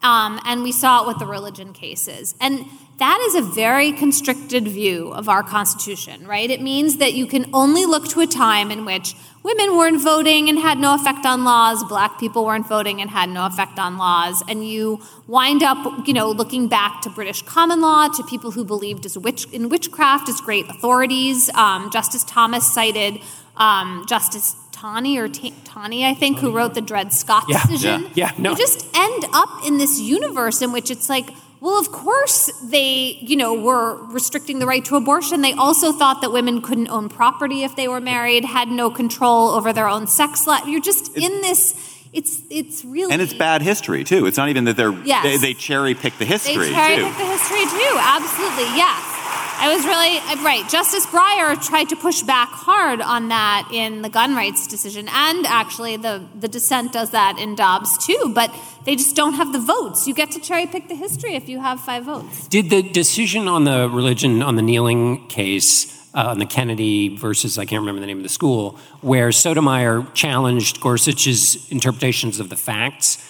um, and we saw it with the religion cases. And that is a very constricted view of our Constitution, right? It means that you can only look to a time in which women weren't voting and had no effect on laws, black people weren't voting and had no effect on laws, and you wind up, you know, looking back to British common law, to people who believed as witch, in witchcraft as great authorities. Um, Justice Thomas cited um, Justice Taney or T- Taney, I think, who wrote the Dred Scott Yeah, decision. yeah, yeah, no. You just end up in this universe in which it's like, well, of course they, you know, were restricting the right to abortion. They also thought that women couldn't own property if they were married, had no control over their own sex life. You're just in this. It's it's really And it's bad history too. It's not even that they're Yes. they, they cherry pick the history. They cherry too. pick the history too. Absolutely, yes. I was really uh, right. Justice Breyer tried to push back hard on that in the gun rights decision, and actually the the dissent does that in Dobbs too. But they just don't have the votes. You get to cherry pick the history if you have five votes. Did the decision on the religion on the kneeling case uh, on the Kennedy versus I can't remember the name of the school, where Sotomayor challenged Gorsuch's interpretations of the facts?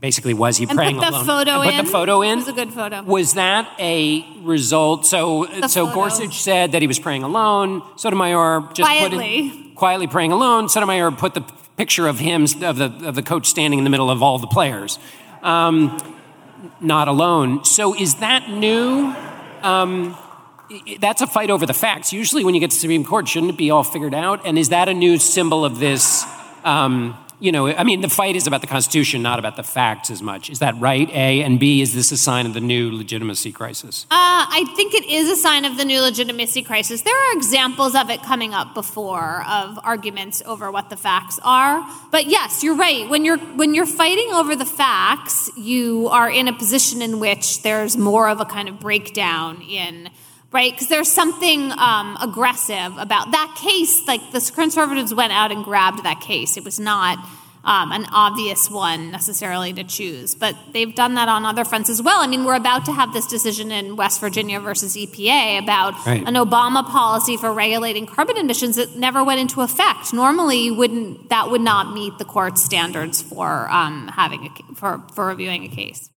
Basically, was he praying put the alone? photo and put in? the photo in. It was a good photo. Was that a result? So, so photo. Gorsuch said that he was praying alone. Sotomayor just put Quietly. in, quietly praying alone. Sotomayor put the picture of him of the of the coach standing in the middle of all the players. Um, not alone. So is that new? Um, that's a fight over the facts. Usually, when you get to Supreme Court, shouldn't it be all figured out? And is that a new symbol of this? Um, you know, I mean, the fight is about the Constitution, not about the facts as much. Is that right? A and B. Is this a sign of the new legitimacy crisis? Uh, I think it is a sign of the new legitimacy crisis. There are examples of it coming up before of arguments over what the facts are. But yes, you're right. When you're when you're fighting over the facts, you are in a position in which there's more of a kind of breakdown in right because there's something um, aggressive about that case. Like the conservatives went out and grabbed that case. It was not um, an obvious one necessarily to choose, but they've done that on other fronts as well. I mean, we're about to have this decision in West Virginia versus EPA about Right. an Obama policy for regulating carbon emissions that never went into effect. Normally, wouldn't that would not meet the court's standards for um, having a, for for reviewing a case.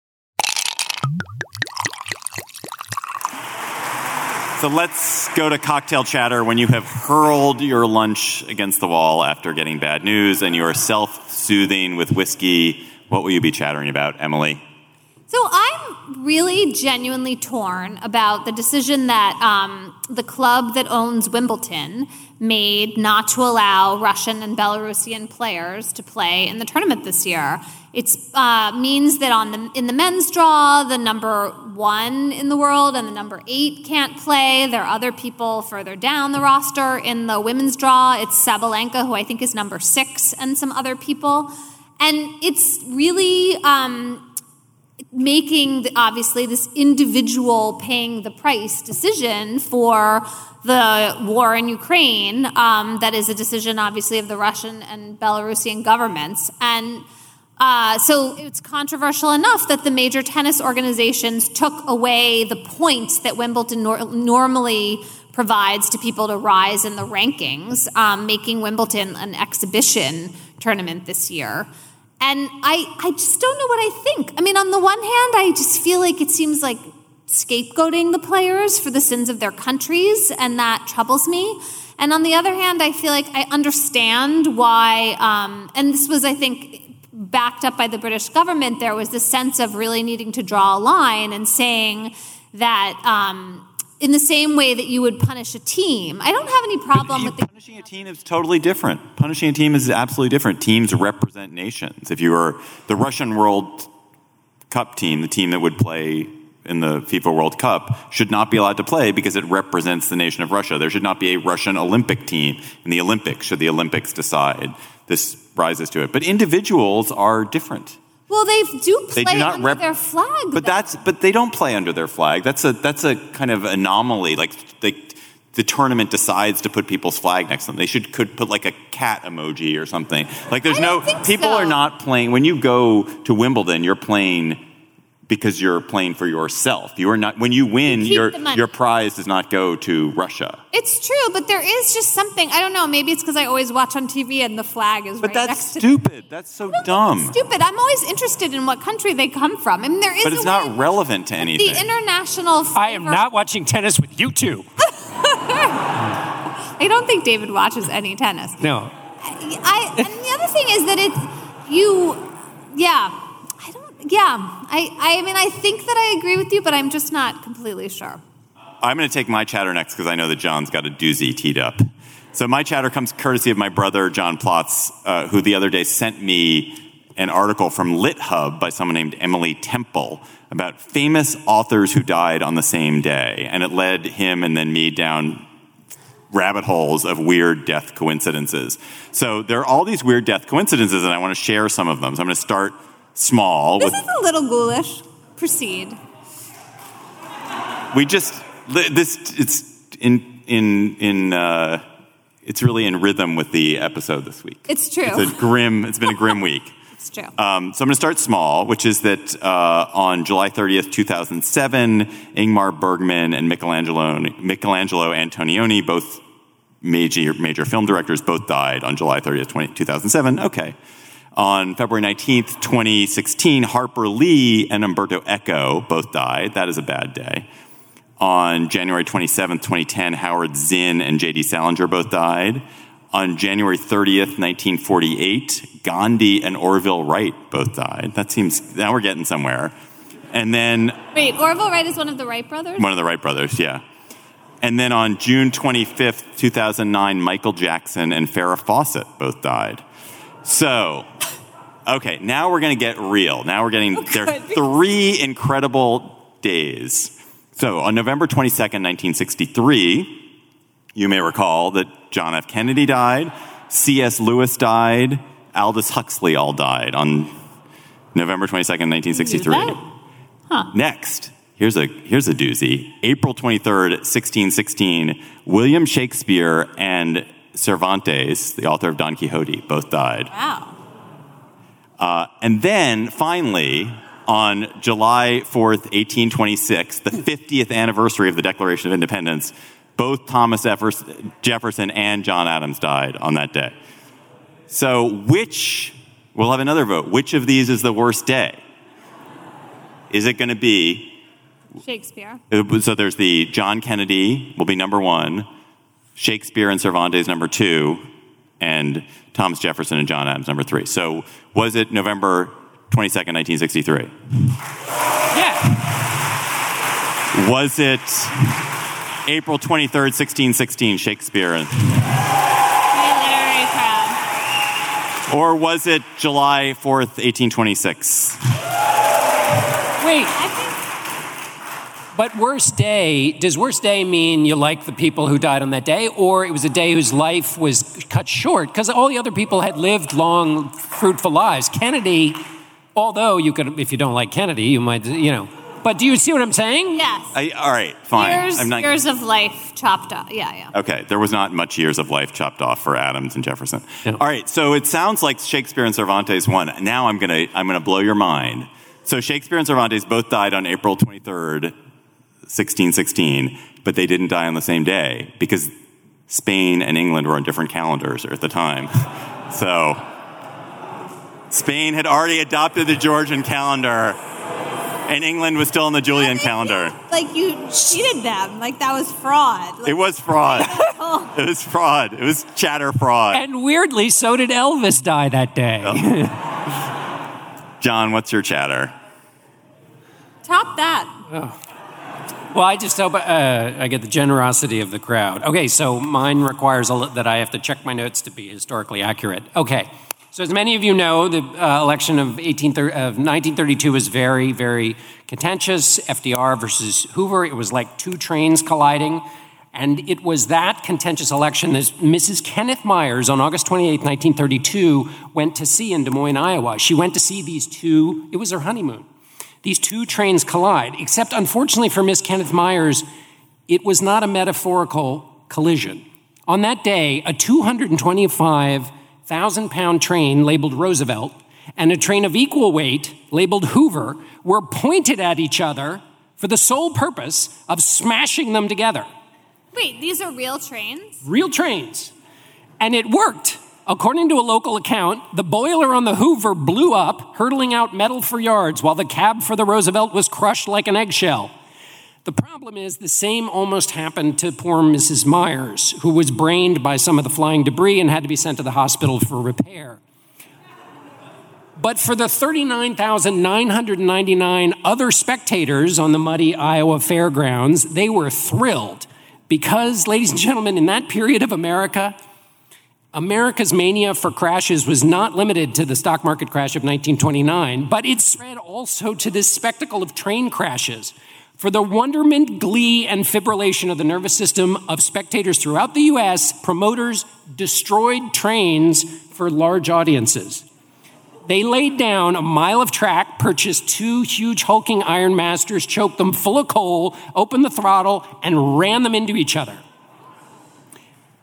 So let's go to cocktail chatter when you have hurled your lunch against the wall after getting bad news and you are self soothing with whiskey. What will you be chattering about, Emily? So I'm really genuinely torn about the decision that um, the club that owns Wimbledon made not to allow Russian and Belarusian players to play in the tournament this year. It uh, means that on the in the men's draw, the number one in the world and the number eight can't play. There are other people further down the roster. In the women's draw, it's Sabalenka, who I think is number six, and some other people. And it's really um, making the, obviously this individual paying the price decision for the war in Ukraine. Um, that is a decision, obviously, of the Russian and Belarusian governments. And uh, so it's controversial enough that the major tennis organizations took away the points that Wimbledon nor- normally provides to people to rise in the rankings, um, making Wimbledon an exhibition tournament this year. And I, I just don't know what I think. I mean, on the one hand, I just feel like it seems like scapegoating the players for the sins of their countries, and that troubles me. And on the other hand, I feel like I understand why, um, and this was, I think, backed up by the British government, there was this sense of really needing to draw a line and saying that um, in the same way that you would punish a team, I don't have any problem with the. punishing a team is totally different. Punishing a team is absolutely different. Teams represent nations. If you were the Russian World Cup team, the team that would play in the FIFA World Cup, should not be allowed to play because it represents the nation of Russia. There should not be a Russian Olympic team in the Olympics, should the Olympics decide. This rises to it. But individuals are different. Well, they do play They do not under rep- their flag. But that's but they don't play under their flag. That's a that's a kind of anomaly. Like they the tournament decides to put people's flag next to them. They should could put like a cat emoji or something. Like there's no people so. are not playing when you go to Wimbledon, you're playing because you're playing for yourself. You are not when you win, You your your prize does not go to Russia. It's true, but there is just something. I don't know. Maybe it's because I always watch on TV and the flag is But right that's next to stupid. That's so dumb. Stupid. I'm always interested in what country they come from. I mean, there is. But it's a not way- relevant to anything. The international. I am not watching tennis with you two. I don't think David watches any tennis. No. I and the other thing is that it's you. Yeah, I don't. Yeah, I. I mean, I think that I agree with you, but I'm just not completely sure. I'm going to take my chatter next because I know that John's got a doozy teed up. So my chatter comes courtesy of my brother John Plotz, uh, who the other day sent me an article from LitHub by someone named Emily Temple about famous authors who died on the same day, and it led him and then me down rabbit holes of weird death coincidences. So there are all these weird death coincidences, and I want to share some of them. So I'm going to start small This with is a little ghoulish. Proceed. we just this it's in in in uh, it's really in rhythm with the episode this week. It's true. It's a grim. It's been a grim week. It's true. Um, so I'm going to start small, which is that uh, on July 30th, 2007, Ingmar Bergman and Michelangelo Michelangelo Antonioni, both major major film directors, both died on July 30th, 20, 2007. Okay. On February 19th, 2016, Harper Lee and Umberto Eco both died. That is a bad day. On January 27th, 2010, Howard Zinn and J.D. Salinger both died. On January 30th, 1948, Gandhi and Orville Wright both died. That seems, now we're getting somewhere. And then Wait, Orville Wright is one of the Wright brothers. one of the Wright brothers, yeah. And then on June 25th, 2009, Michael Jackson and Farrah Fawcett both died. So, okay, now we're going to get real. Now we're getting, oh, there are three incredible days. So, on November 22nd, 1963, you may recall that John F. Kennedy died, C.S. Lewis died, Aldous Huxley all died on November 22nd, 1963. that? Next, here's a here's a doozy. April 23rd, 1616, William Shakespeare and Cervantes, the author of Don Quixote, both died. Wow. Uh, and then finally, on July 4th, 1826, the 50th anniversary of the Declaration of Independence, both Thomas Jefferson and John Adams died on that day. So, which, we'll have another vote, which of these is the worst day? Is it going to be Shakespeare. so there's the John Kennedy will be number one, Shakespeare and Cervantes number two, and Thomas Jefferson and John Adams number three. So was it November 22nd, 1963? Yeah. Was it April 23rd, 1616, Shakespeare? and- Very proud. Or was it July 4th, 1826? Wait, I think but worst day, does worst day mean you like the people who died on that day, or it was a day whose life was cut short? Because all the other people had lived long, fruitful lives. Kennedy, although you could, if you don't like Kennedy, you might, you know. But do you see what I'm saying? yes. I, all right, fine. years, I'm not, years of life chopped off. Yeah, yeah. Okay, there was not much years of life chopped off for Adams and Jefferson. No. All right, so it sounds like Shakespeare and Cervantes won. Now I'm gonna I'm gonna blow your mind. So Shakespeare and Cervantes both died on April 23rd, 1616, but they didn't die on the same day because Spain and England were on different calendars at the time. So Spain had already adopted the Gregorian calendar, and England was still on the Julian calendar. Like you cheated them. Like that was fraud. Like, It was fraud. It was fraud. It was chatter fraud. And weirdly, so did Elvis die that day. Oh. John, what's your chatter? top that. Well, I just hope uh, I get the generosity of the crowd. Okay, so mine requires a li- that I have to check my notes to be historically accurate. Okay, so as many of you know, the uh, election of, 18, thir- of 1932 was very, very contentious. FDR versus Hoover, it was like two trains colliding. And it was that contentious election that Mrs. Kenneth Myers on August 28, 1932, went to see in Des Moines, Iowa. She went to see these two, it was her honeymoon. These two trains collide, except unfortunately for Miss Kenneth Myers, it was not a metaphorical collision. On that day, a 225,000 pound train labeled Roosevelt and a train of equal weight labeled Hoover were pointed at each other for the sole purpose of smashing them together. Wait, these are real trains? Real trains. And it worked. According to a local account, the boiler on the Hoover blew up, hurtling out metal for yards, while the cab for the Roosevelt was crushed like an eggshell. The problem is the same almost happened to poor Mrs. Myers, who was brained by some of the flying debris and had to be sent to the hospital for repair. But for the 39,999 other spectators on the muddy Iowa fairgrounds, they were thrilled because, ladies and gentlemen, in that period of America, America's mania for crashes was not limited to the stock market crash of 1929, but it spread also to this spectacle of train crashes. For the wonderment, glee, and fibrillation of the nervous system of spectators throughout the US, promoters destroyed trains for large audiences. They laid down a mile of track, purchased two huge hulking Iron Masters, choked them full of coal, opened the throttle, and ran them into each other.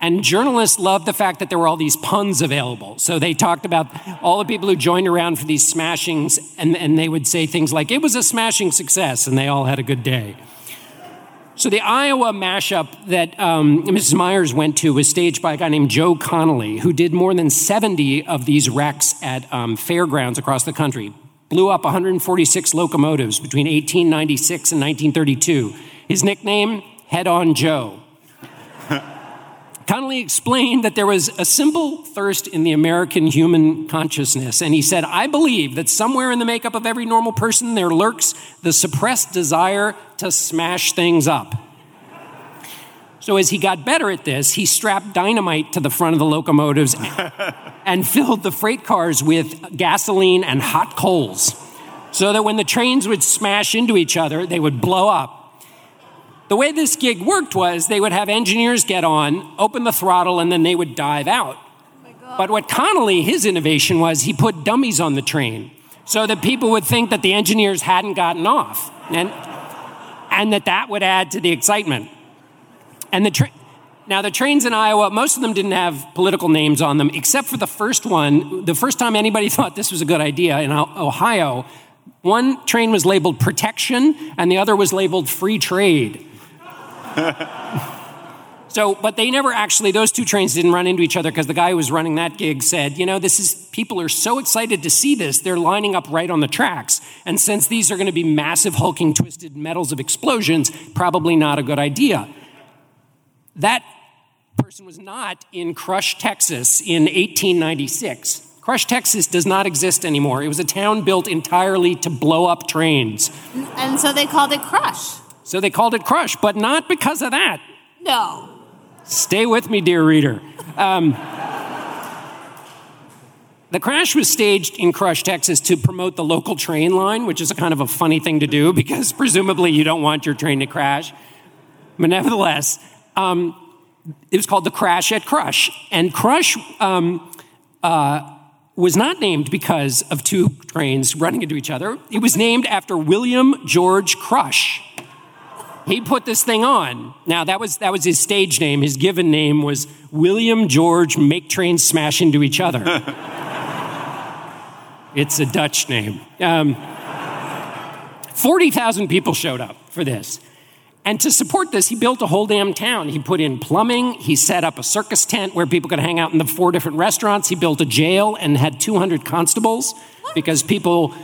And journalists loved the fact that there were all these puns available. So they talked about all the people who joined around for these smashings, and, and they would say things like, it was a smashing success, and they all had a good day. So the Iowa mashup that um, Mrs. Myers went to was staged by a guy named Joe Connolly, who did more than 70 of these wrecks at um, fairgrounds across the country. Blew up 146 locomotives between 1896 and 1932. His nickname, Head On Joe. Connolly explained that there was a simple thirst in the American human consciousness, and he said, I believe that somewhere in the makeup of every normal person there lurks the suppressed desire to smash things up. So, as he got better at this, he strapped dynamite to the front of the locomotives and filled the freight cars with gasoline and hot coals so that when the trains would smash into each other, they would blow up. The way this gig worked was they would have engineers get on, open the throttle, and then they would dive out. but what Connolly, his innovation was he put dummies on the train so that people would think that the engineers hadn't gotten off and, and that that would add to the excitement. And the now, the trains in Iowa, most of them didn't have political names on them, except for the first one. The first time anybody thought this was a good idea in Ohio, one train was labeled protection and the other was labeled free trade. so, but they never actually, those two trains didn't run into each other because the guy who was running that gig said, you know, this is, people are so excited to see this, they're lining up right on the tracks. And since these are going to be massive, hulking, twisted metals of explosions, probably not a good idea. That person was not in Crush, Texas in 1896. Crush, Texas does not exist anymore. It was a town built entirely to blow up trains. And so they called it Crush. So they called it Crush, but not because of that. No. Stay with me, dear reader. Um, the crash was staged in Crush, Texas to promote the local train line, which is a kind of a funny thing to do because presumably you don't want your train to crash. But nevertheless, um, it was called the Crash at Crush. And Crush um, uh, was not named because of two trains running into each other. It was named after William George Crush he put this thing on. Now that was that was his stage name. His given name was William George Make Trains Smash into Each Other. it's a Dutch name. Um, Forty thousand people showed up for this. And to support this, he built a whole damn town. He put in plumbing. He set up a circus tent where people could hang out in the four different restaurants. He built a jail and had 200 constables because people.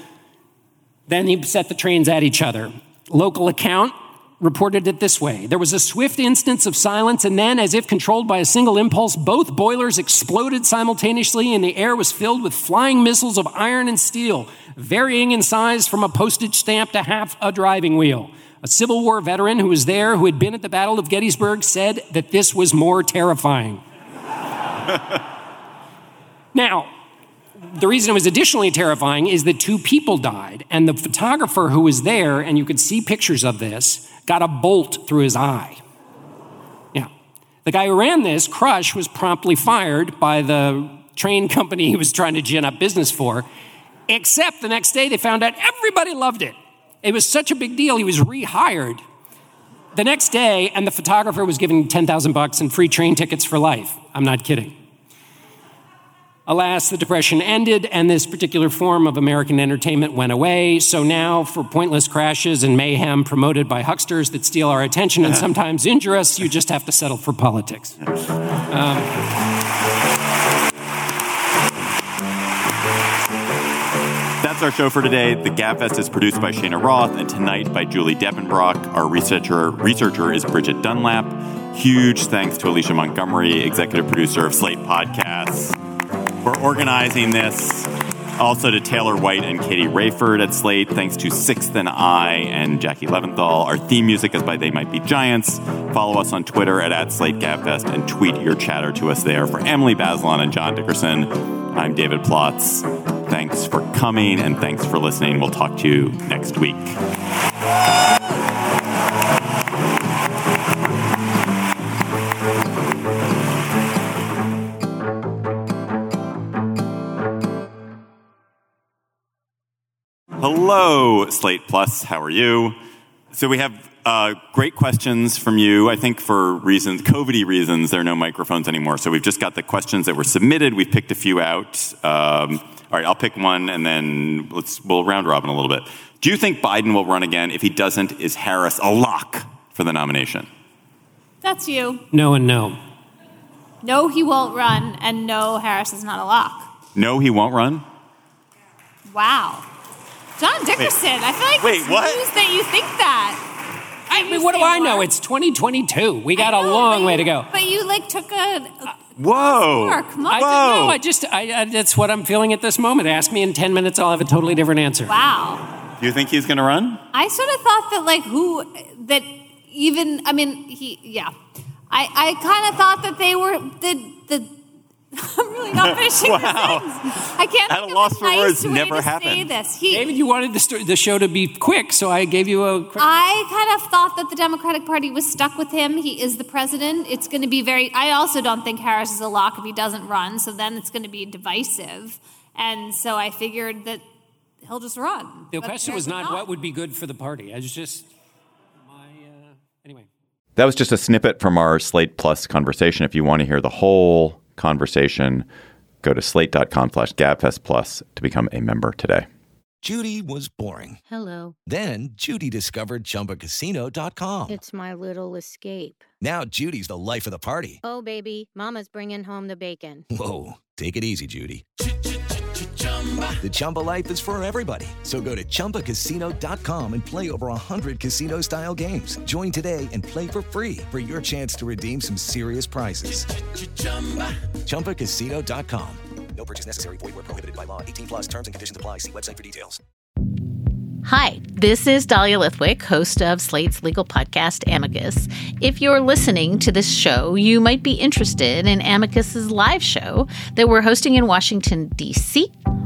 Then he set the trains at each other. Local account reported it this way There was a swift instance of silence, and then, as if controlled by a single impulse, both boilers exploded simultaneously, and the air was filled with flying missiles of iron and steel, varying in size from a postage stamp to half a driving wheel. A Civil War veteran who was there, who had been at the Battle of Gettysburg, said that this was more terrifying. now, the reason it was additionally terrifying is that two people died, and the photographer who was there, and you could see pictures of this, got a bolt through his eye. Yeah. The guy who ran this, Crush, was promptly fired by the train company he was trying to gin up business for, except the next day they found out everybody loved it. It was such a big deal, he was rehired. the next day, and the photographer was giving 10,000 bucks and free train tickets for life. I'm not kidding. Alas, the Depression ended and this particular form of American entertainment went away. So now, for pointless crashes and mayhem promoted by hucksters that steal our attention and sometimes injure us, you just have to settle for politics. Um, That's our show for today. The Gabfest is produced by Shayna Roth and tonight by Julie Deppenbrock. Our researcher researcher is Bridget Dunlap. Huge thanks to Alicia Montgomery, executive producer of Slate Podcasts, for organizing this. Also to Taylor White and Katie Raeford at Slate. Thanks to Sixth and I and Jackie Leventhal. Our theme music is by They Might Be Giants. Follow us on Twitter at, at Gabfest and tweet your chatter to us there. For Emily Bazelon and John Dickerson, I'm David Plotz. Thanks for coming and thanks for listening. We'll talk to you next week. Hello, Slate Plus. How are you? So we have uh, great questions from you. I think for reasons, COVID reasons, there are no microphones anymore. So we've just got the questions that were submitted. We've picked a few out. Um, all right, I'll pick one, and then let's we'll round robin a little bit. Do you think Biden will run again? If he doesn't, is Harris a lock for the nomination? That's you. no and no. No, he won't run, and no, Harris is not a lock. No, he won't run. Wow. John Dickerson, I feel like Wait, it's what? news that you think that. I mean, what do I know? It's 2022. We got I a know, long but way to go. But you like took a, a Whoa! Mark, come on. I Whoa. don't know. I just, I, I, that's what I'm feeling at this moment. Ask me in 10 minutes, I'll have a totally different answer. wow. Do you think he's going to run? I sort of thought that like who that even I mean he yeah. I, I kind of thought that they were the the I'm really not finishing Wow. the sentence. I can't At think a of loss a for nice words, way never to say happened. this. He, David, you wanted the, sto- the show to be quick, so I gave you a quick. I kind of thought that the Democratic Party was stuck with him. He is the president. It's going to be very. I also don't think Harris is a lock if he doesn't run. So then it's going to be divisive. And so I figured that he'll just run. the But question was apparently not what would be good for the party. I was just, my, uh, anyway. That was just a snippet from our Slate Plus conversation. If you want to hear the whole conversation, go to slate.com slash gabfest plus to become a member today. Judy was boring. Hello. Then Judy discovered ChumbaCasino.com. It's my little escape. Now Judy's the life of the party. Oh, baby, Mama's bringing home the bacon. Whoa, take it easy, Judy. The Chumba life is for everybody. So go to ChumbaCasino.com and play over 100 casino-style games. Join today and play for free for your chance to redeem some serious prizes. ChumbaCasino.com. No purchase necessary. Void where prohibited by law. 18 plus terms and conditions apply. See website for details. Hi, this is Dahlia Lithwick, host of Slate's legal podcast, Amicus. If you're listening to this show, you might be interested in Amicus's live show that we're hosting in Washington, D.C.